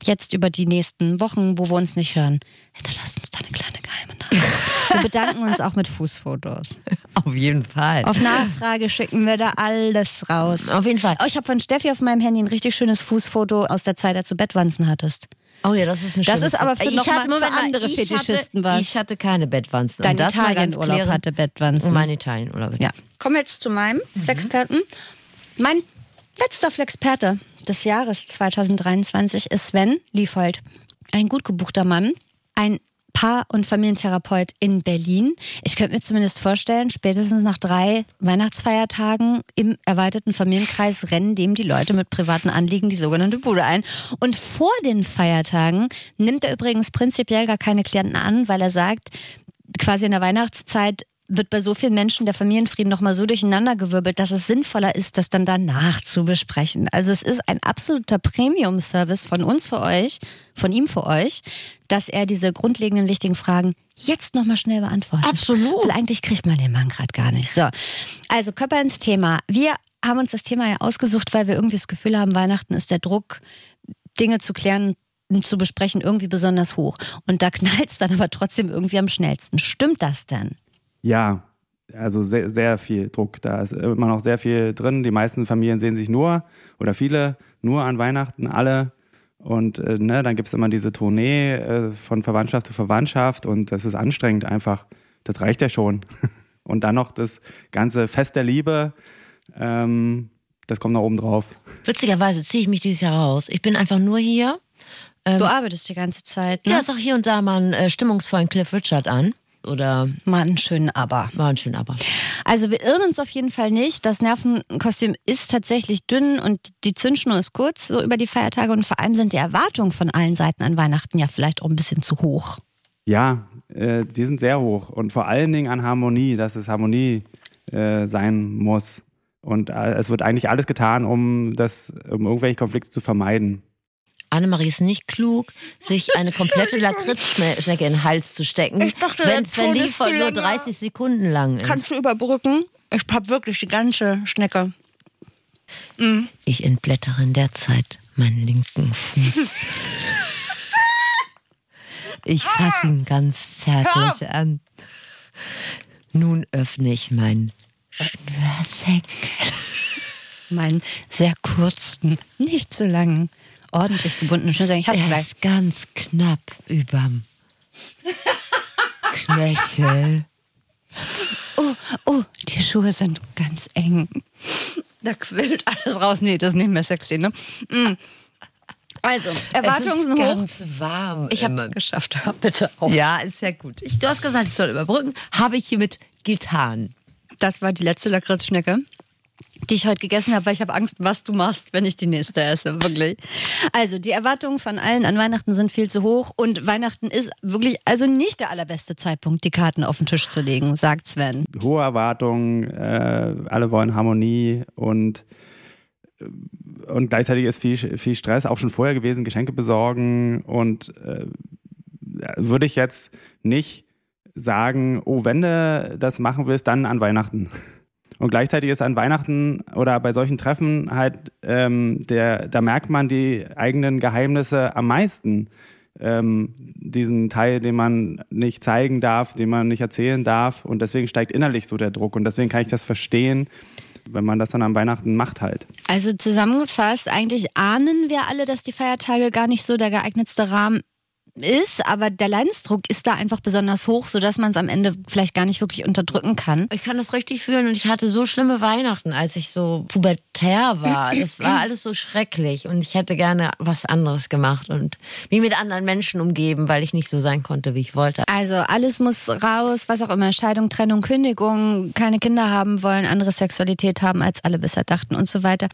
jetzt über die nächsten Wochen, wo wir uns nicht hören, hinterlasst uns da eine kleine geheime Nachricht. (laughs) Wir bedanken uns auch mit Fußfotos. Auf jeden Fall. Auf Nachfrage schicken wir da alles raus. Auf jeden Fall. Oh, ich habe von Steffi auf meinem Handy ein richtig schönes Fußfoto aus der Zeit, als du Bettwanzen hattest. Oh ja, das ist ein Das ist aber für noch ich hatte, mal für andere ich Fetischisten hatte, was. Ich hatte keine Bettwanzen. Dein Italienurlaub hatte Bettwanzen. Und mein Italienurlaub. Ja. Kommen wir jetzt zu meinem Flexperten. Mein letzter Flexperte des Jahres 2023 ist Sven Liefold. Ein gut gebuchter Mann, ein Paar- und Familientherapeut in Berlin. Ich könnte mir zumindest vorstellen, spätestens nach drei Weihnachtsfeiertagen im erweiterten Familienkreis rennen dem die Leute mit privaten Anliegen die sogenannte Bude ein. Und vor den Feiertagen nimmt er übrigens prinzipiell gar keine Klienten an, weil er sagt, quasi in der Weihnachtszeit wird bei so vielen Menschen der Familienfrieden nochmal so durcheinandergewirbelt, dass es sinnvoller ist, das dann danach zu besprechen. Also es ist ein absoluter Premium-Service von uns für euch, von ihm für euch, dass er diese grundlegenden wichtigen Fragen jetzt nochmal schnell beantwortet. Absolut. Weil eigentlich kriegt man den Mann gerade gar nicht. So, also Körper ins Thema. Wir haben uns das Thema ja ausgesucht, weil wir irgendwie das Gefühl haben, Weihnachten ist der Druck, Dinge zu klären und zu besprechen, irgendwie besonders hoch. Und da knallt es dann aber trotzdem irgendwie am schnellsten. Stimmt das denn? Ja, also sehr, sehr viel Druck. Da ist immer noch sehr viel drin. Die meisten Familien sehen sich nur oder viele nur an Weihnachten. Alle Und äh, ne, dann gibt's immer diese Tournee äh, von Verwandtschaft zu Verwandtschaft und das ist anstrengend einfach. Das reicht ja schon. (laughs) Und dann noch das ganze Fest der Liebe, ähm, das kommt noch oben drauf. Witzigerweise ziehe ich mich dieses Jahr raus. Ich bin einfach nur hier. Du arbeitest die ganze Zeit. Ne? Ja, sag hier und da mal einen äh, stimmungsvollen Cliff Richard an. Oder Mal einen schönen Aber. mal einen schönen Aber. Also wir irren uns auf jeden Fall nicht. Das Nervenkostüm ist tatsächlich dünn und die Zündschnur ist kurz so über die Feiertage und vor allem sind die Erwartungen von allen Seiten an Weihnachten ja vielleicht auch ein bisschen zu hoch. Ja, äh, die sind sehr hoch und vor allen Dingen an Harmonie, dass es Harmonie äh, sein muss. Und äh, es wird eigentlich alles getan, um das, um irgendwelche Konflikte zu vermeiden. Annemarie ist nicht klug, sich eine komplette Lakritzschnecke in den Hals zu stecken, Ich dachte, wenn Ton die von nur länger. 30 Sekunden lang ist. du überbrücken? Ich hab wirklich die ganze Schnecke. Ich entblättere in der Zeit meinen linken Fuß. (laughs) Ich fasse ihn ganz zärtlich an. Nun öffne ich meinen Schnürsenkel. Meinen sehr kurzen, nicht so langen, ordentlich gebundenen Schnürsenkel. Ich hab's Er gleich. ist ganz knapp überm (laughs) Knöchel. Oh, oh, die Schuhe sind ganz eng. Da quillt alles raus. Nee, das ist nicht mehr sexy, ne? Mm. Also, Erwartungen hoch. ganz warm. Ich habe es geschafft. Hör Bitte auf. Ja, ist ja gut. Ich, du hast gesagt, ich soll überbrücken. Habe ich hiermit getan. Das war die letzte Lakritzschnecke, die ich heute gegessen habe, weil ich habe Angst, was du machst, wenn ich die nächste esse. Wirklich. Also, die Erwartungen von allen an Weihnachten sind viel zu hoch und Weihnachten ist wirklich also nicht der allerbeste Zeitpunkt, die Karten auf den Tisch zu legen, sagt Sven. Hohe Erwartungen, äh, alle wollen Harmonie und und gleichzeitig ist viel, viel Stress auch schon vorher gewesen, Geschenke besorgen und äh, würde ich jetzt nicht sagen, oh, wenn du das machen willst, dann an Weihnachten. Und gleichzeitig ist an Weihnachten oder bei solchen Treffen halt, ähm, der, da merkt man die eigenen Geheimnisse am meisten. Ähm, diesen Teil, den man nicht zeigen darf, den man nicht erzählen darf. Und deswegen steigt innerlich so der Druck. Und deswegen kann ich das verstehen, wenn man das dann an Weihnachten macht halt. Also zusammengefasst, eigentlich ahnen wir alle, dass die Feiertage gar nicht so der geeignetste Rahmen ist, aber der Leidensdruck ist da einfach besonders hoch, sodass man es am Ende vielleicht gar nicht wirklich unterdrücken kann. Ich kann das richtig fühlen und ich hatte so schlimme Weihnachten, als ich so pubertär war. Das war (clears throat) alles so schrecklich und ich hätte gerne was anderes gemacht und mich mit anderen Menschen umgeben, weil ich nicht so sein konnte, wie ich wollte. Also alles muss raus, was auch immer, Scheidung, Trennung, Kündigung, keine Kinder haben wollen, andere Sexualität haben, als alle bisher dachten und so weiter.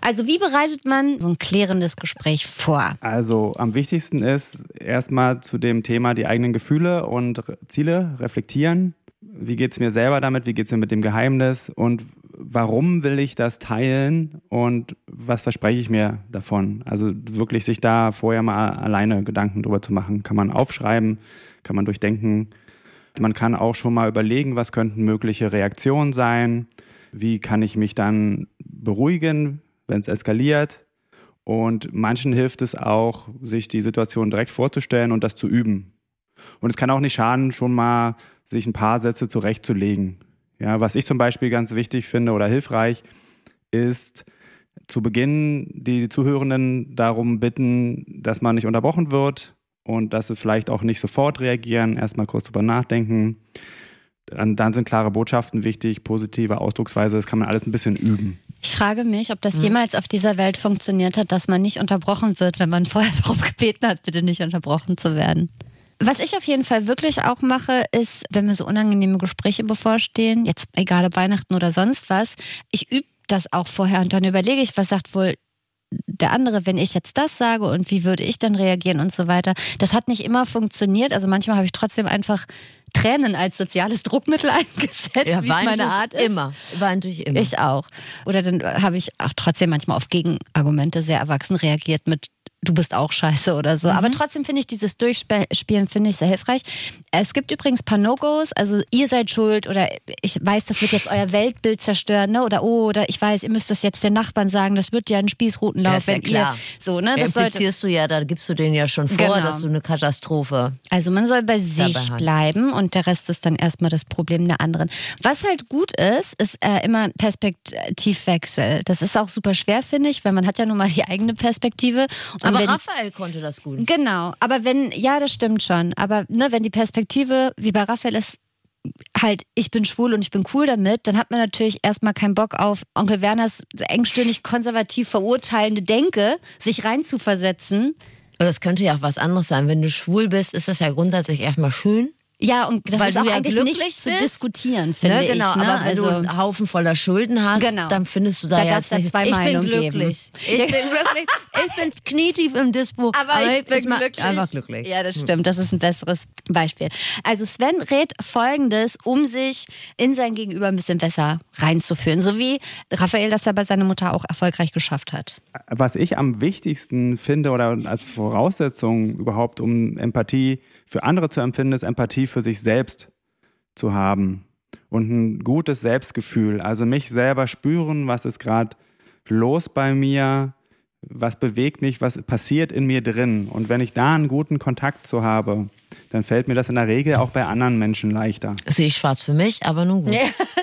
Also wie bereitet man so ein klärendes Gespräch vor? Also am wichtigsten ist erstmal zu dem Thema die eigenen Gefühle und Ziele reflektieren. Wie geht's mir selber damit? Wie geht's mir mit dem Geheimnis? Und warum will ich das teilen? Und was verspreche ich mir davon? Also wirklich sich da vorher mal alleine Gedanken drüber zu machen. Kann man aufschreiben, kann man durchdenken. Man kann auch schon mal überlegen, was könnten mögliche Reaktionen sein. Wie kann ich mich dann beruhigen, wenn es eskaliert? Und manchen hilft es auch, sich die Situation direkt vorzustellen und das zu üben. Und es kann auch nicht schaden, schon mal sich ein paar Sätze zurechtzulegen. Ja, was ich zum Beispiel ganz wichtig finde oder hilfreich, ist zu Beginn die Zuhörenden darum bitten, dass man nicht unterbrochen wird und dass sie vielleicht auch nicht sofort reagieren, erstmal kurz drüber nachdenken. Dann, dann sind klare Botschaften wichtig, positive Ausdrucksweise, das kann man alles ein bisschen üben. Ich frage mich, ob das jemals auf dieser Welt funktioniert hat, dass man nicht unterbrochen wird, wenn man (laughs) vorher darum gebeten hat, bitte nicht unterbrochen zu werden. Was ich auf jeden Fall wirklich auch mache, ist, wenn mir so unangenehme Gespräche bevorstehen, jetzt egal ob Weihnachten oder sonst was, ich übe das auch vorher und dann überlege ich, was sagt wohl der andere, wenn ich jetzt das sage und wie würde ich dann reagieren und so weiter. Das hat nicht immer funktioniert. Also manchmal habe ich trotzdem einfach Tränen als soziales Druckmittel (laughs) eingesetzt, wie es meine Art ist. Immer. Weint durch immer. Ich auch. Oder dann habe ich auch trotzdem manchmal auf Gegenargumente sehr erwachsen reagiert mit du bist auch scheiße oder so. Aber trotzdem finde ich dieses Durchspielen finde ich sehr hilfreich. Es gibt übrigens paar No-Gos, also ihr seid schuld oder ich weiß, das wird jetzt euer Weltbild zerstören, ne? Oder oh, oder ich weiß, ihr müsst das jetzt den Nachbarn sagen, das wird ja ein Spießrutenlauf, Ja, ist ja wenn klar. ihr so, ne? Das sollte, implizierst du ja, da gibst du denen ja schon vor, Genau. dass du eine Katastrophe. also man soll bei sich bleiben und der Rest ist dann erstmal das Problem der anderen. Was halt gut ist, ist äh, immer Perspektivwechsel. Das ist auch super schwer, finde ich, weil man hat ja nun mal die eigene Perspektive. Und Aber wenn, Raphael konnte das gut. Genau, aber wenn, ja, das stimmt schon. Aber ne, wenn die Perspektive, wie bei Raphael ist, halt, ich bin schwul und ich bin cool damit, dann hat man natürlich erstmal keinen Bock auf Onkel Werners engstirnig konservativ verurteilende Denke, sich reinzuversetzen. Und das könnte ja auch was anderes sein. Wenn du schwul bist, ist das ja grundsätzlich erstmal schön. Ja, und das Weil ist du auch ja eigentlich glücklich nicht zu diskutieren, finde Ne, genau, ich. Ne? aber wenn du also, einen Haufen voller Schulden hast, Genau. dann findest du da, Da jetzt ja nicht- zwei ich bin Meinungen geben. glücklich. Ich bin glücklich. Ich bin knietief im Dispo. (laughs) aber, ich bin ist mal glücklich. Einfach glücklich. Ja, das stimmt. Das ist ein besseres Beispiel. Also Sven rät Folgendes, um sich in sein Gegenüber ein bisschen besser reinzuführen. So wie Raphael das ja bei seiner Mutter auch erfolgreich geschafft hat. was ich am wichtigsten finde oder als Voraussetzung überhaupt, um Empathie für andere zu empfinden, ist Empathie für sich selbst zu haben und ein gutes Selbstgefühl. Also mich selber spüren, was ist gerade los bei mir, was bewegt mich, was passiert in mir drin. Und wenn ich da einen guten Kontakt zu habe, dann fällt mir das in der Regel auch bei anderen Menschen leichter. Das sehe ich schwarz für mich, aber nun gut.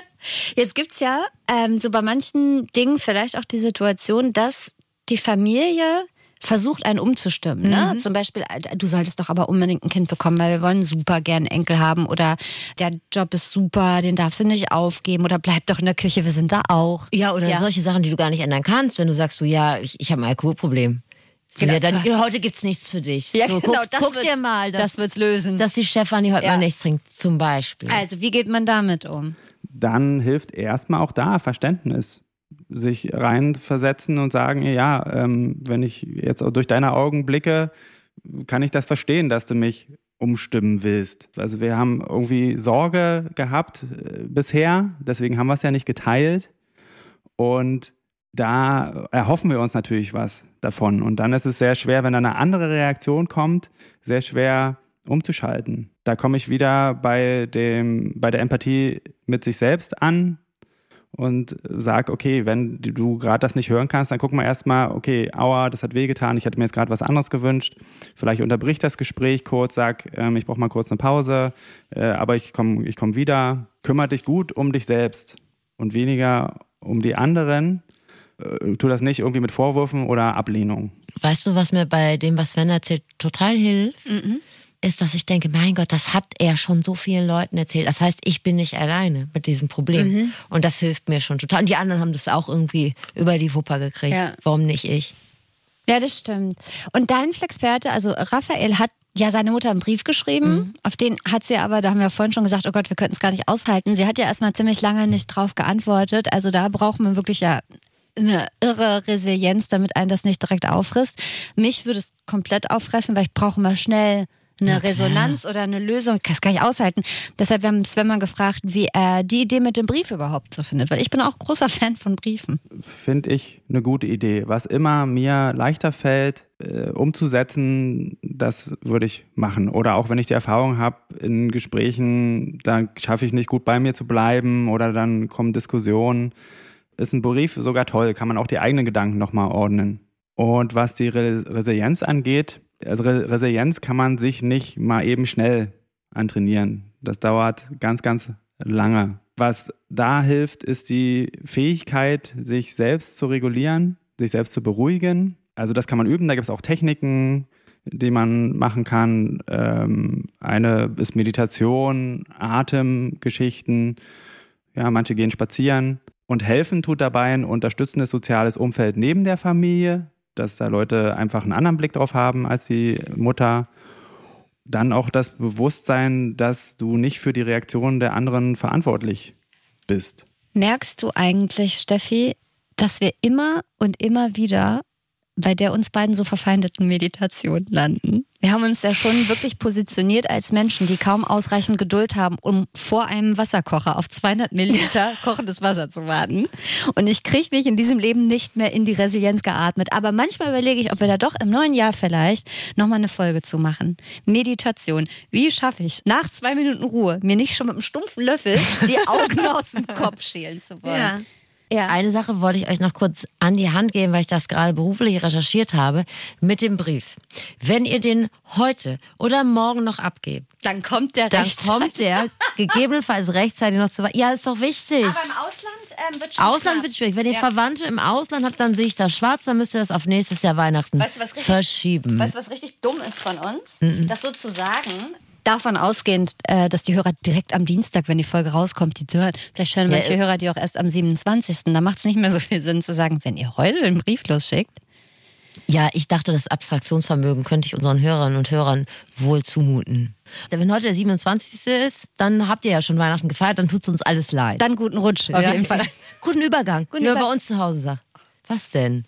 (laughs) Jetzt gibt's ja ähm, so bei manchen Dingen vielleicht auch die Situation, dass die Familie versucht, einen umzustimmen. Ne? Zum Beispiel, äh, du solltest doch aber unbedingt ein Kind bekommen, weil wir wollen super gern Enkel haben oder der Job ist super, den darfst du nicht aufgeben oder bleib doch in der Küche, wir sind da auch. Ja, oder Ja. solche Sachen, die du gar nicht ändern kannst, wenn du sagst, so, ja, ich, ich habe ein Alkoholproblem. So, Genau. ja, dann, ja, heute gibt's nichts für dich. Ja, so, genau, guck, das guck dir mal, dass, das wird's lösen. dass die Stefanie heute Ja. mal nichts trinkt, zum Beispiel. Also, wie geht man damit um? dann hilft erstmal auch da Verständnis. Sich reinversetzen und sagen, ja, ähm, wenn ich jetzt durch deine Augen blicke, kann ich das verstehen, dass du mich umstimmen willst. Also wir haben irgendwie Sorge gehabt äh, bisher, deswegen haben wir es ja nicht geteilt. Und da erhoffen wir uns natürlich was davon. Und dann ist es sehr schwer, wenn eine andere Reaktion kommt, sehr schwer umzuschalten. Da komme ich wieder bei dem, bei der Empathie mit sich selbst an und sag, okay, wenn du gerade das nicht hören kannst, dann guck mal erstmal, okay, aua, das hat wehgetan, ich hätte mir jetzt gerade was anderes gewünscht. Vielleicht unterbrich das Gespräch kurz, sag, ähm, ich brauche mal kurz eine Pause, äh, aber ich komme ich komm wieder. Kümmer dich gut um dich selbst und weniger um die anderen. Äh, tu das nicht irgendwie mit Vorwürfen oder Ablehnung. Weißt du, was mir bei dem, was Sven erzählt, total hilft? Ist, dass ich denke, mein Gott, das hat er schon so vielen Leuten erzählt. Das heißt, ich bin nicht alleine mit diesem Problem. Und das hilft mir schon total. Und die anderen haben das auch irgendwie über die Wupper gekriegt. Ja. Warum nicht ich? Ja, das stimmt. Und dein Flexperte, also Raphael hat ja seine Mutter einen Brief geschrieben, auf den hat sie aber, da haben wir vorhin schon gesagt, oh Gott, wir könnten es gar nicht aushalten. Sie hat ja erstmal ziemlich lange nicht drauf geantwortet. Also da braucht man wirklich ja eine irre Resilienz, damit einen das nicht direkt auffrisst. Mich würde es komplett auffressen, weil ich brauche mal schnell eine Resonanz oder eine Lösung. Ich kann es gar nicht aushalten. Deshalb haben Sven mal gefragt, wie er die Idee mit dem Brief überhaupt so findet. Weil ich bin auch großer Fan von Briefen. finde ich eine gute Idee. Was immer mir leichter fällt, äh, umzusetzen, das würde ich machen. Oder auch wenn ich die Erfahrung habe in Gesprächen, da schaffe ich nicht gut bei mir zu bleiben oder dann kommen Diskussionen, ist ein Brief sogar toll, kann man auch die eigenen Gedanken nochmal ordnen. Und was die Re Resilienz angeht, also Re Resilienz kann man sich nicht mal eben schnell antrainieren. Das dauert ganz, ganz lange. Was da hilft, ist die Fähigkeit, sich selbst zu regulieren, sich selbst zu beruhigen. Also das kann man üben, da gibt es auch Techniken, die man machen kann. Ähm, eine ist Meditation, Atemgeschichten, ja, manche gehen spazieren. Und helfen tut dabei ein unterstützendes soziales Umfeld neben der Familie, dass da Leute einfach einen anderen Blick drauf haben als die Mutter. Dann auch das Bewusstsein, dass du nicht für die Reaktionen der anderen verantwortlich bist. Merkst du eigentlich, Steffi, dass wir immer und immer wieder bei der uns beiden so verfeindeten Meditation landen? Wir haben uns ja schon wirklich positioniert als Menschen, die kaum ausreichend Geduld haben, um vor einem Wasserkocher auf 200 Milliliter (laughs) kochendes Wasser zu warten. Und ich kriege mich in diesem Leben nicht mehr in die Resilienz geatmet. Aber manchmal überlege ich, ob wir da doch im neuen Jahr vielleicht nochmal eine Folge zu machen. Meditation. Wie schaffe ich es, nach zwei Minuten Ruhe, mir nicht schon mit einem stumpfen Löffel die Augen (laughs) aus dem Kopf schälen zu wollen? Ja. Eine Sache wollte ich euch noch kurz an die Hand geben, weil ich das gerade beruflich recherchiert habe, mit dem Brief. Wenn ihr den heute oder morgen noch abgebt, Dann kommt der dann kommt der (laughs) gegebenenfalls rechtzeitig noch zu. Ja, ist doch wichtig. Aber im Ausland ähm, wird schon Ausland wird schwierig. Wenn ihr Ja. Verwandte im Ausland habt, dann sehe ich das schwarz, dann müsst ihr das auf nächstes Jahr Weihnachten Weißt du, was richtig- verschieben. Weißt du, was richtig dumm ist von uns? Das sozusagen davon ausgehend, äh, dass die Hörer direkt am Dienstag, wenn die Folge rauskommt, die zu hören. Vielleicht hören Ja, manche äh, Hörer die auch erst am 27. Da macht es nicht mehr so viel Sinn zu sagen, wenn ihr heute einen Brief losschickt. Ja, ich dachte, das Abstraktionsvermögen könnte ich unseren Hörerinnen und Hörern wohl zumuten. Wenn heute der 27. ist, dann habt ihr ja schon Weihnachten gefeiert, dann tut's uns alles leid. Dann guten Rutsch, auf Ja. jeden Fall. (laughs) Guten Übergang. Guten Über- bei uns zu Hause sagt. Was denn?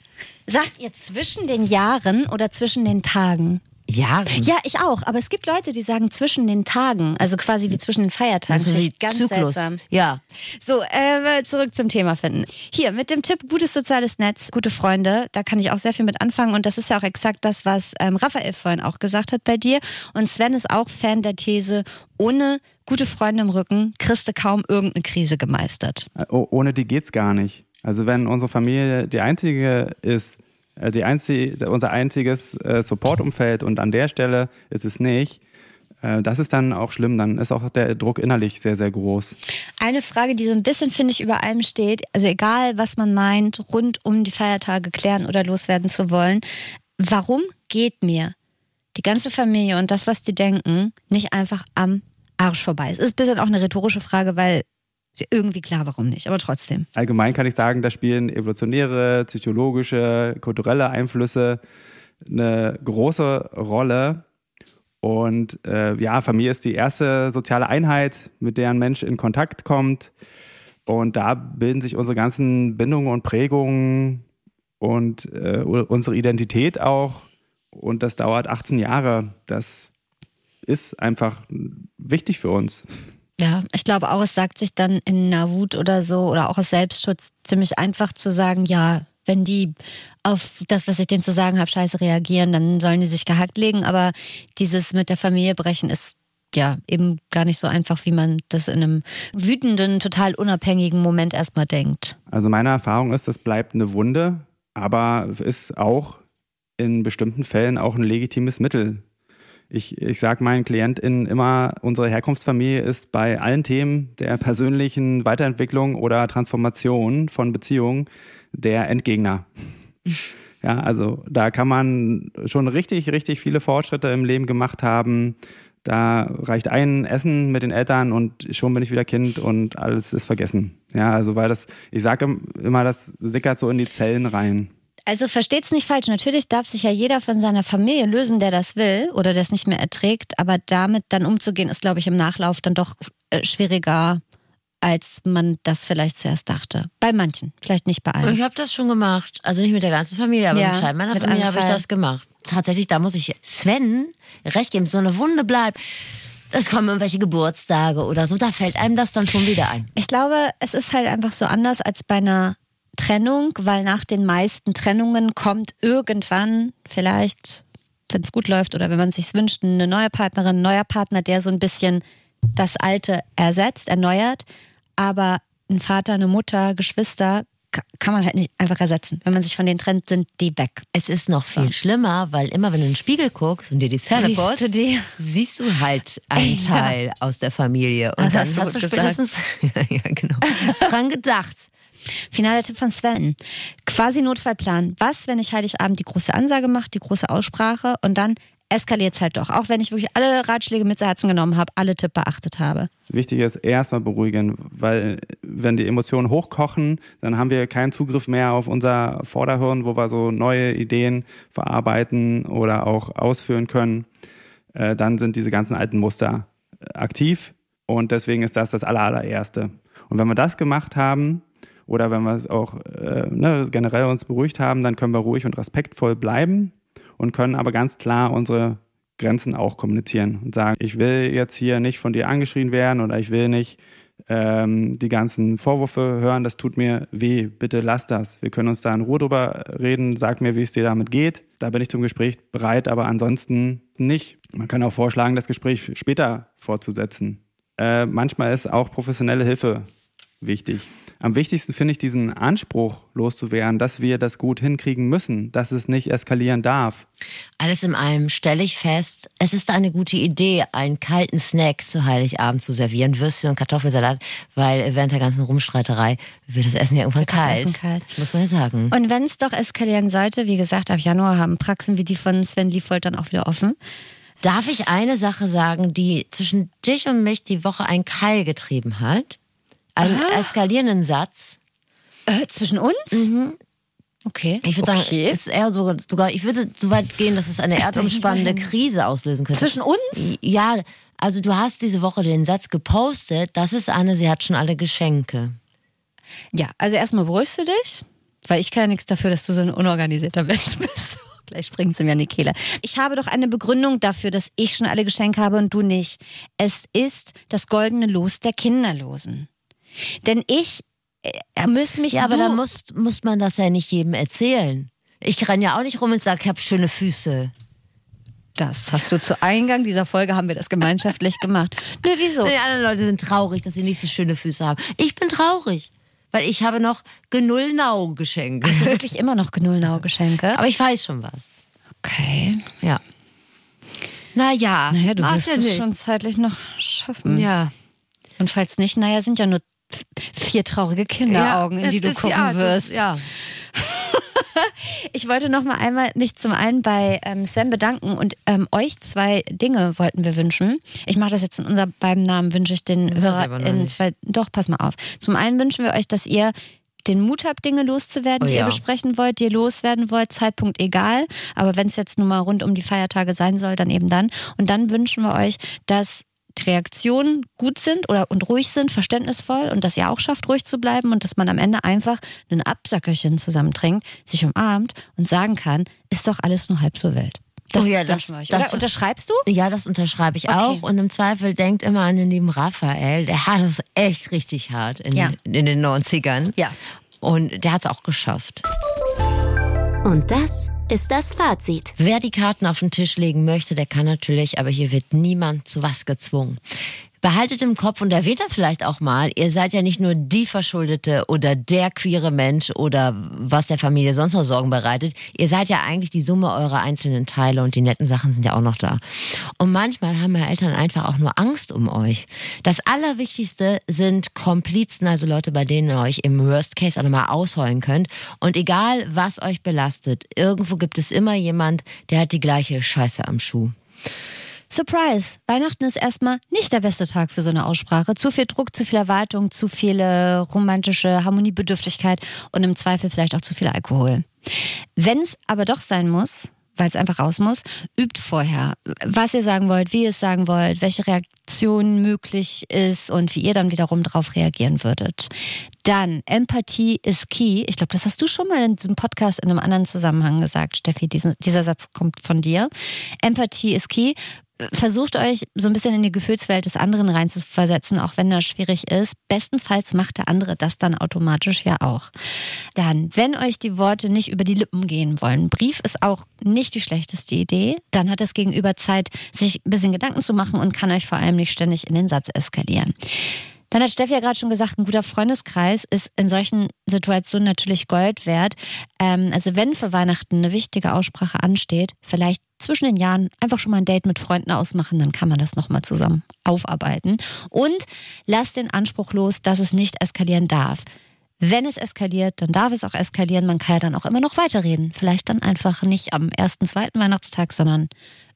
Sagt ihr zwischen den Jahren oder zwischen den Tagen? Jahre. Ja, ich auch. Aber es gibt Leute, die sagen zwischen den Tagen, also quasi wie zwischen den Feiertagen. Das ist Finde wie ganz Zyklus. seltsam. Ja. So, äh, zurück zum Thema finden. Hier, mit dem Tipp gutes soziales Netz, gute Freunde, da kann ich auch sehr viel mit anfangen. Und das ist ja auch exakt das, was ähm, Raphael vorhin auch gesagt hat bei dir. Und Sven ist auch Fan der These, ohne gute Freunde im Rücken kriegst du kaum irgendeine Krise gemeistert. Oh, ohne die geht's gar nicht. Also wenn unsere Familie die einzige ist, äh, die einzige, unser einziges äh, Supportumfeld und an der Stelle ist es nicht, äh, das ist dann auch schlimm. Dann ist auch der Druck innerlich sehr, sehr groß. Eine Frage, die so ein bisschen, finde ich, über allem steht, also egal, was man meint, rund um die Feiertage klären oder loswerden zu wollen, warum geht mir die ganze Familie und das, was die denken, nicht einfach am Arsch vorbei? Es ist ein bisschen auch eine rhetorische Frage, weil irgendwie klar, warum nicht, aber trotzdem. Allgemein kann ich sagen, da spielen evolutionäre, psychologische, kulturelle Einflüsse eine große Rolle. Und äh, ja, Familie ist die erste soziale Einheit, mit der ein Mensch in Kontakt kommt. Und da bilden sich unsere ganzen Bindungen und Prägungen und äh, unsere Identität auch. Und das dauert 18 Jahre. Das ist einfach wichtig für uns. Ja, ich glaube auch, es sagt sich dann in einer Wut oder so oder auch aus Selbstschutz ziemlich einfach zu sagen, ja, wenn die auf das, was ich denen zu sagen habe, scheiße reagieren, dann sollen die sich gehackt legen. Aber dieses mit der Familie brechen ist ja eben gar nicht so einfach, wie man das in einem wütenden, total unabhängigen Moment erstmal denkt. Also meine Erfahrung ist, das bleibt eine Wunde, aber ist auch in bestimmten Fällen auch ein legitimes Mittel. Ich, ich sage meinen KlientInnen immer, unsere Herkunftsfamilie ist bei allen Themen der persönlichen Weiterentwicklung oder Transformation von Beziehungen der Endgegner. (laughs) Ja, also da kann man schon richtig, richtig viele Fortschritte im Leben gemacht haben. Da reicht ein Essen mit den Eltern und schon bin ich wieder Kind und alles ist vergessen. Ja, also weil das, ich sage immer, das sickert so in die Zellen rein. Also versteht's nicht falsch. Natürlich darf sich ja jeder von seiner Familie lösen, der das will oder der es nicht mehr erträgt. Aber damit dann umzugehen, ist, glaube ich, im Nachlauf dann doch äh, schwieriger, als man das vielleicht zuerst dachte. Bei manchen, vielleicht nicht bei allen. Ich habe das schon gemacht. Also nicht mit der ganzen Familie, aber Ja, mit Teil meiner mit Familie habe ich das gemacht. Tatsächlich, da muss ich Sven recht geben, so eine Wunde bleibt. Es kommen irgendwelche Geburtstage oder so, da fällt einem das dann schon wieder ein. Ich glaube, es ist halt einfach so anders als bei einer Trennung, weil nach den meisten Trennungen kommt irgendwann vielleicht, wenn es gut läuft oder wenn man sich wünscht, eine neue Partnerin, ein neuer Partner, der so ein bisschen das Alte ersetzt, erneuert. Aber ein Vater, eine Mutter, Geschwister ka- kann man halt nicht einfach ersetzen. Wenn man sich von denen trennt, sind die weg. Es ist noch viel schlimmer, weil immer wenn du in den Spiegel guckst und dir die Zähne Siehst du die? siehst du halt (laughs) einen Teil aus der Familie. Und Ah, dann hast du spätestens (laughs) ja, genau, dran gedacht. Finaler Tipp von Sven. Quasi Notfallplan. Was, wenn ich Heiligabend die große Ansage mache, die große Aussprache und dann eskaliert es halt doch. Auch wenn ich wirklich alle Ratschläge mit zu Herzen genommen habe, alle Tipp beachtet habe. Wichtig ist erstmal beruhigen, weil wenn die Emotionen hochkochen, dann haben wir keinen Zugriff mehr auf unser Vorderhirn, wo wir so neue Ideen verarbeiten oder auch ausführen können. Äh, dann sind diese ganzen alten Muster äh, aktiv und deswegen ist das das aller, allererste. Und wenn wir das gemacht haben oder wenn wir es auch äh, ne, generell uns beruhigt haben, dann können wir ruhig und respektvoll bleiben und können aber ganz klar unsere Grenzen auch kommunizieren und sagen, ich will jetzt hier nicht von dir angeschrien werden oder ich will nicht ähm, die ganzen Vorwürfe hören, das tut mir weh, bitte lass das. Wir können uns da in Ruhe drüber reden, sag mir, wie es dir damit geht. Da bin ich zum Gespräch bereit, aber ansonsten nicht. Man kann auch vorschlagen, das Gespräch später fortzusetzen. Äh, manchmal ist auch professionelle Hilfe wichtig. Am wichtigsten finde ich diesen Anspruch loszuwerden, dass wir das gut hinkriegen müssen, dass es nicht eskalieren darf. Alles in allem stelle ich fest, es ist eine gute Idee, einen kalten Snack zu Heiligabend zu servieren, Würstchen und Kartoffelsalat, weil während der ganzen Rumstreiterei wird das Essen ja irgendwann Wird das kalt. Essen kalt. Muss man ja sagen. Und wenn es doch eskalieren sollte, wie gesagt, ab Januar haben Praxen wie die von Sven Liefold dann auch wieder offen. Darf ich eine Sache sagen, die zwischen dich und mich die Woche einen Keil getrieben hat? Einen eskalierenden Satz. Äh, zwischen uns? Okay. Ich würde okay. sagen, es ist eher so, sogar, ich würde so weit gehen, dass es eine erdumspannende Krise auslösen könnte. Zwischen uns? Ja, also du hast diese Woche den Satz gepostet, das ist Anne, sie hat schon alle Geschenke. Ja, also erstmal beruhigst du dich, weil ich kann ja nichts dafür, dass du so ein unorganisierter Mensch (laughs) bist. Gleich springt sie mir an die Kehle. Ich habe doch eine Begründung dafür, dass ich schon alle Geschenke habe und du nicht. Es ist das goldene Los der Kinderlosen. Denn ich äh, muss mich Ja, aber du, dann muss, muss man das ja nicht jedem erzählen. Ich renne ja auch nicht rum und sage, ich habe schöne Füße. Das hast du zu Eingang dieser Folge haben wir das gemeinschaftlich gemacht. Nö, wieso? Die anderen Leute sind traurig, dass sie nicht so schöne Füße haben. Ich bin traurig, weil ich habe noch Genullnau-Geschenke. Hast du wirklich immer noch Genullnau-Geschenke? Aber ich weiß schon was. Okay. Ja. Naja, Naja, du wirst ja es nichts. schon zeitlich noch schaffen. Ja. Und falls nicht, naja, sind ja nur vier traurige Kinderaugen, in die du ist- gucken ja, wirst. Das, ja. Ich wollte noch mal einmal mich zum einen bei ähm, Sven bedanken und ähm, euch zwei Dinge wollten wir wünschen. Ich mache das jetzt in unser beiden Namen, wünsche ich den Das Hörer in zwei. Doch, pass mal auf. Zum einen wünschen wir euch, dass ihr den Mut habt, Dinge loszuwerden, Oh die ihr ja. besprechen wollt, die ihr loswerden wollt, Zeitpunkt egal. Aber wenn es jetzt nun mal rund um die Feiertage sein soll, dann eben dann. Und dann wünschen wir euch, dass Reaktionen gut sind oder und ruhig sind, verständnisvoll und dass ihr auch schafft, ruhig zu bleiben und dass man am Ende einfach ein Absackerchen zusammentrinkt, sich umarmt und sagen kann, ist doch alles nur halb so wild. Das, Oh ja, das- euch. das-? Unterschreibst du? Ja, das unterschreibe ich Okay. auch. Und im Zweifel denkt immer an den lieben Raphael. Der hat es echt richtig hart in, Ja. in den 90ern. Ja. Und der hat es auch geschafft. Und das ist das Fazit. Wer die Karten auf den Tisch legen möchte, der kann natürlich, aber hier wird niemand zu was gezwungen. Behaltet im Kopf und erwähnt das vielleicht auch mal, ihr seid ja nicht nur die Verschuldete oder der queere Mensch oder was der Familie sonst noch Sorgen bereitet. Ihr seid ja eigentlich die Summe eurer einzelnen Teile und die netten Sachen sind ja auch noch da. Und manchmal haben ja Eltern einfach auch nur Angst um euch. Das Allerwichtigste sind Komplizen, also Leute, bei denen ihr euch im Worst Case auch nochmal ausheulen könnt. Und egal, was euch belastet, irgendwo gibt es immer jemand, der hat die gleiche Scheiße am Schuh. Surprise! Weihnachten ist erstmal nicht der beste Tag für so eine Aussprache. Zu viel Druck, zu viel Erwartung, zu viele romantische Harmoniebedürftigkeit und im Zweifel vielleicht auch zu viel Alkohol. Wenn es aber doch sein muss, weil es einfach raus muss, übt vorher, was ihr sagen wollt, wie ihr es sagen wollt, welche Reaktion möglich ist und wie ihr dann wiederum darauf reagieren würdet. Dann, Empathie ist key. Ich glaube, das hast du schon mal in diesem Podcast in einem anderen Zusammenhang gesagt, Steffi. Diesen, dieser Satz kommt von dir. Empathie ist key. Versucht euch so ein bisschen in die Gefühlswelt des anderen reinzuversetzen, auch wenn das schwierig ist. Bestenfalls macht der andere das dann automatisch ja auch. Dann, wenn euch die Worte nicht über die Lippen gehen wollen, Brief ist auch nicht die schlechteste Idee. Dann hat das Gegenüber Zeit, sich ein bisschen Gedanken zu machen und kann euch vor allem nicht ständig in den Satz eskalieren. Dann hat Steffi ja gerade schon gesagt, ein guter Freundeskreis ist in solchen Situationen natürlich Gold wert. Ähm, also wenn für Weihnachten eine wichtige Aussprache ansteht, vielleicht zwischen den Jahren einfach schon mal ein Date mit Freunden ausmachen, dann kann man das nochmal zusammen aufarbeiten. Und lasst den Anspruch los, dass es nicht eskalieren darf. Wenn es eskaliert, dann darf es auch eskalieren. Man kann ja dann auch immer noch weiterreden. Vielleicht dann einfach nicht am ersten, zweiten Weihnachtstag, sondern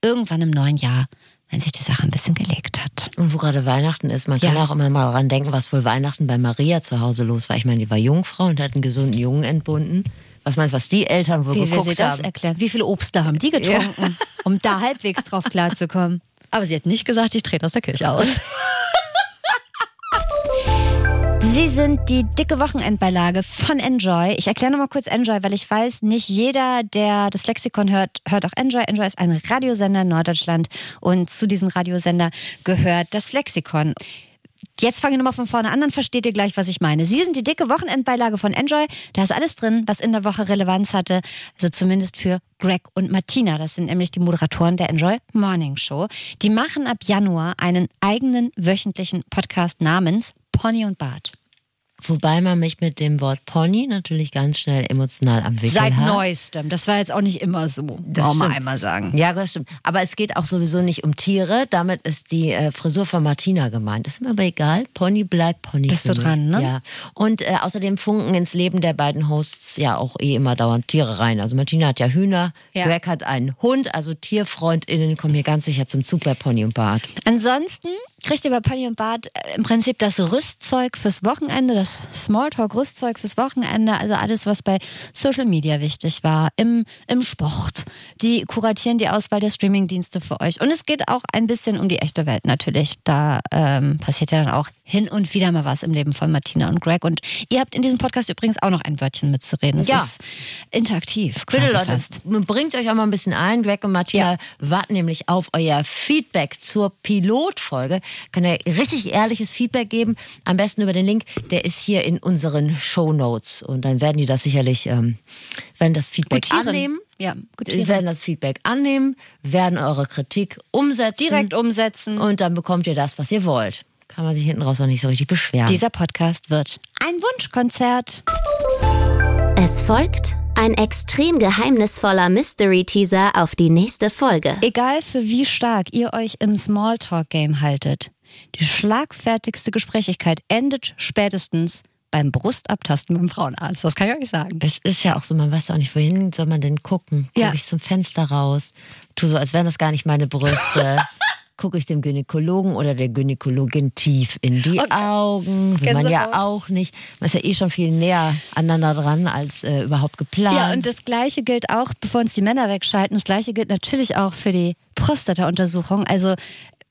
irgendwann im neuen Jahr, wenn sich die Sache ein bisschen gelegt hat. Und wo gerade Weihnachten ist, man kann Ja. auch immer mal dran denken, was wohl Weihnachten bei Maria zu Hause los war. Ich meine, die war Jungfrau und hat einen gesunden Jungen entbunden. Was meinst du, was die Eltern wohl Wie will geguckt sie das haben? erklären? Wie viele Obste haben die getrunken, um da halbwegs drauf klarzukommen? (laughs) Aber sie hat nicht gesagt, ich trete aus der Kirche aus. (laughs) Sie sind die dicke Wochenendbeilage von Enjoy. Ich erkläre nochmal kurz Enjoy, weil ich weiß, nicht jeder, der das Lexikon hört, hört auch Enjoy. Enjoy ist ein Radiosender in Norddeutschland und zu diesem Radiosender gehört das Lexikon. Jetzt fange ich nochmal von vorne an, dann versteht ihr gleich, was ich meine. Sie sind die dicke Wochenendbeilage von Enjoy. Da ist alles drin, was in der Woche Relevanz hatte. Also zumindest für Greg und Martina. Das sind nämlich die Moderatoren der Enjoy Morning Show. Die machen ab Januar einen eigenen wöchentlichen Podcast namens Pony und Bart. Wobei man mich mit dem Wort Pony natürlich ganz schnell emotional am Wickel Seit hat. neuestem. Das war jetzt auch nicht immer so. Das Wollen wir einmal sagen. Ja, das stimmt. Aber es geht auch sowieso nicht um Tiere. Damit ist die äh, Frisur von Martina gemeint. Ist mir aber egal. Pony bleibt Pony. Bist du dran, ne? Ja. Und äh, außerdem funken ins Leben der beiden Hosts ja auch eh immer dauernd Tiere rein. Also Martina hat ja Hühner, Ja. Greg hat einen Hund. Also TierfreundInnen kommen hier ganz sicher zum Zug bei Pony und Bart. Ansonsten kriegt ihr bei Pony und Bart äh, im Prinzip das Rüstzeug fürs Wochenende, das Smalltalk-Rüstzeug fürs Wochenende, also alles, was bei Social Media wichtig war, im, im Sport. Die kuratieren die Auswahl der Streamingdienste für euch. Und es geht auch ein bisschen um die echte Welt natürlich. Da ähm, passiert ja dann auch hin und wieder mal was im Leben von Martina und Greg. Und ihr habt in diesem Podcast übrigens auch noch ein Wörtchen mitzureden. Es Ja. ist interaktiv. Bitte Leute, fast. bringt euch auch mal ein bisschen ein. Greg und Martina Ja. warten nämlich auf euer Feedback zur Pilotfolge. Könnt ihr richtig ehrliches Feedback geben. Am besten über den Link, der ist hier in unseren Show Notes. Und dann werden die das sicherlich, ähm, werden das Feedback Gutieren. annehmen. Ja, gutieren. werden das Feedback annehmen, werden eure Kritik umsetzen. Direkt umsetzen. Und dann bekommt ihr das, was ihr wollt. Kann man sich hinten raus auch nicht so richtig beschweren. Dieser Podcast wird ein Wunschkonzert. Es folgt ein extrem geheimnisvoller Mystery-Teaser auf die nächste Folge. Egal für wie stark ihr euch im Smalltalk-Game haltet, die schlagfertigste Gesprächigkeit endet spätestens beim Brustabtasten beim Frauenarzt. Das kann ich euch sagen. Es ist ja auch so, man weiß auch nicht, wohin soll man denn gucken? Gucke Ja. ich zum Fenster raus? Tu so, als wären das gar nicht meine Brüste. (laughs) Gucke ich dem Gynäkologen oder der Gynäkologin tief in die Augen? Will man ja auch nicht. Man ist ja eh schon viel näher aneinander dran als äh, überhaupt geplant. Ja, und das Gleiche gilt auch, bevor uns die Männer wegschalten, das Gleiche gilt natürlich auch für die Prostata-Untersuchung. Also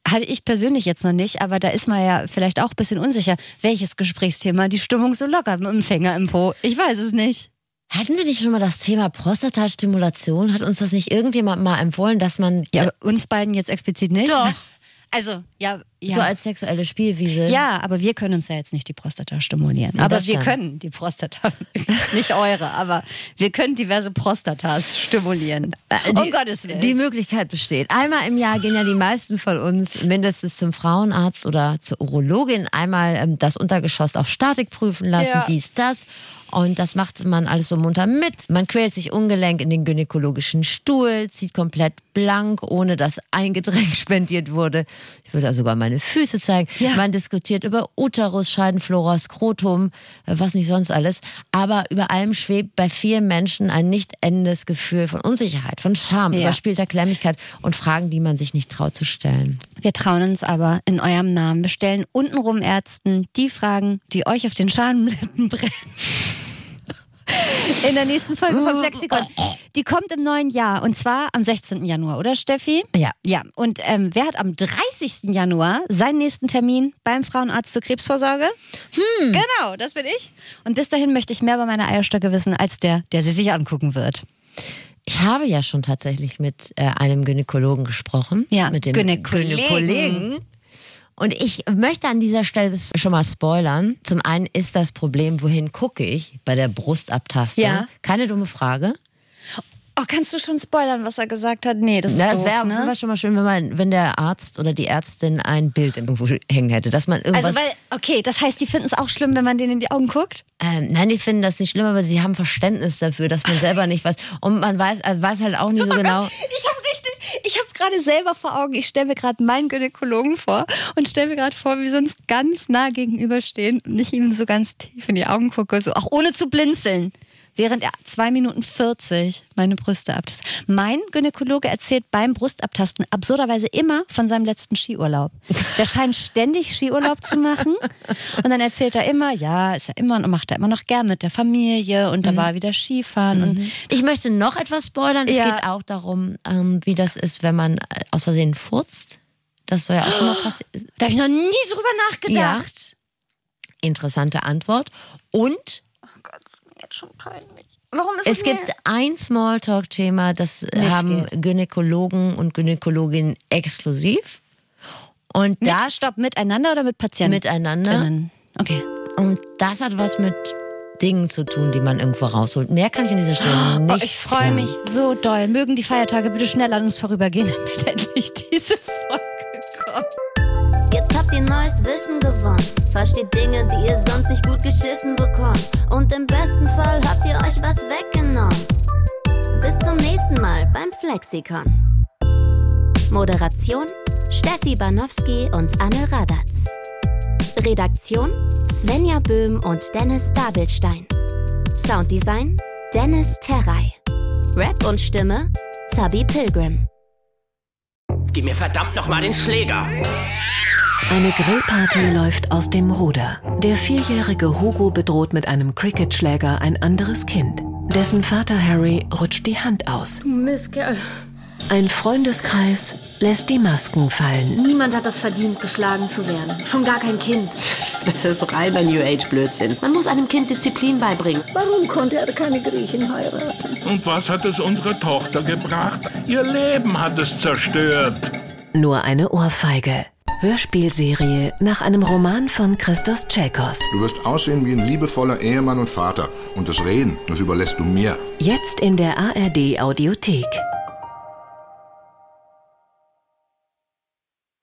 hatte ich persönlich jetzt noch nicht, aber da ist man ja vielleicht auch ein bisschen unsicher, welches Gesprächsthema die Stimmung so lockert mit dem Finger im Po. Ich weiß es nicht. Hatten wir nicht schon mal das Thema Prostatastimulation? Hat uns das nicht irgendjemand mal empfohlen, dass man Ja, uns beiden jetzt explizit nicht. Doch. Also, ja, ja. so als sexuelle Spielwiese. Ja, aber wir können uns ja jetzt nicht die Prostata stimulieren. Ja, aber wir können die Prostata, (laughs) nicht eure, aber wir können diverse Prostatas stimulieren. Äh, um die, Gottes Willen. Die Möglichkeit besteht. Einmal im Jahr gehen ja die meisten von uns mindestens zum Frauenarzt oder zur Urologin. Einmal ähm, das Untergeschoss auf Statik prüfen lassen, Ja. dies, das. Und das macht man alles so munter mit. Man quält sich ungelenk in den gynäkologischen Stuhl, zieht komplett blank, ohne dass ein Getränk (laughs) spendiert wurde. Ich würde sogar meine Füße zeigen. Ja. Man diskutiert über Uterus, Scheidenflora, Skrotum, äh, was nicht sonst alles. Aber über allem schwebt bei vielen Menschen ein nicht endendes Gefühl von Unsicherheit, von Scham, Ja. überspielter Klemmigkeit und Fragen, die man sich nicht traut zu stellen. Wir trauen uns aber in eurem Namen. Wir stellen untenrum Ärzten die Fragen, die euch auf den Schamlippen brennen. In der nächsten Folge vom (laughs) Flexikon. Die kommt im neuen Jahr und zwar am 16. Januar, oder Steffi? Ja. Ja, und ähm, wer hat am 30. Januar seinen nächsten Termin beim Frauenarzt zur Krebsvorsorge? Hm. Genau, das bin ich. Und bis dahin möchte ich mehr über meine Eierstöcke wissen, als der, der sie sich angucken wird. Ich habe ja schon tatsächlich mit äh, einem Gynäkologen gesprochen. Ja, mit dem Gynäkollegen. Gynäkollegen. Und ich möchte an dieser Stelle das schon mal spoilern. Zum einen ist das Problem, wohin gucke ich bei der Brustabtastung? Ja. Keine dumme Frage. Oh, kannst du schon spoilern, was er gesagt hat? Nee, das ist Na, es doof, wäre ne? schon mal schön, wenn, man, wenn der Arzt oder die Ärztin ein Bild irgendwo hängen hätte, dass man irgendwas. Also, weil, okay, das heißt, die finden es auch schlimm, wenn man denen in die Augen guckt? ähm, nein, die finden das nicht schlimm, aber sie haben Verständnis dafür, dass man selber nicht weiß. Und man weiß, äh, weiß halt auch nicht so genau. Ich habe richtig, ich habe gerade selber vor Augen, ich stelle mir gerade meinen Gynäkologen vor und stelle mir gerade vor, wie wir uns ganz nah gegenüberstehen und ich ihm so ganz tief in die Augen gucke, so auch ohne zu blinzeln. Während er 2 Minuten 40 meine Brüste abtastet. Mein Gynäkologe erzählt beim Brustabtasten absurderweise immer von seinem letzten Skiurlaub. Der scheint ständig Skiurlaub zu machen. Und dann erzählt er immer, ja, ist er immer und macht er immer noch gern mit der Familie und da war er wieder Skifahren und Ich möchte noch etwas spoilern. Es Ja. geht auch darum, ähm, wie das ist, wenn man äh, aus Versehen furzt. Das soll ja auch schon mal passieren. da habe ich noch nie drüber nachgedacht. Interessante Antwort. Und Jetzt schon peinlich. Warum ist es gibt ein Smalltalk-Thema, das Nicht haben geht. Gynäkologen und Gynäkologinnen exklusiv. Und Mit, das stopp, miteinander oder mit Patienten? miteinander. Okay. Und das hat was mit Dingen zu tun, die man irgendwo rausholt. Mehr kann ich an dieser Stelle nicht Oh, ich freue mich so doll. Mögen die Feiertage bitte schnell an uns vorübergehen, (laughs) damit endlich diese Folge kommt. Ihr neues Wissen gewonnen. Versteht Dinge, die ihr sonst nicht gut geschissen bekommt. Und im besten Fall habt ihr euch was weggenommen. Bis zum nächsten Mal beim Flexikon. Moderation Steffi Banowski und Anne Radatz. Redaktion Svenja Böhm und Dennis Dabelstein. Sounddesign Dennis Terrei. Rap und Stimme Zabi Pilgrim. Gib mir verdammt nochmal den Schläger. Eine Grillparty läuft aus dem Ruder. Der vierjährige Hugo bedroht mit einem Cricketschläger ein anderes Kind. Dessen Vater Harry rutscht die Hand aus. Mistkerl. Ein Freundeskreis lässt die Masken fallen. Niemand hat das verdient, geschlagen zu werden. Schon gar kein Kind. Das ist reiner New Age Blödsinn. Man muss einem Kind Disziplin beibringen. Warum konnte er keine Griechen heiraten? Und was hat es unserer Tochter gebracht? Ihr Leben hat es zerstört. Nur eine Ohrfeige. Hörspielserie nach einem Roman von Christos Tschekos. Du wirst aussehen wie ein liebevoller Ehemann und Vater. Und das Reden, das überlässt du mir. Jetzt in der ARD Audiothek.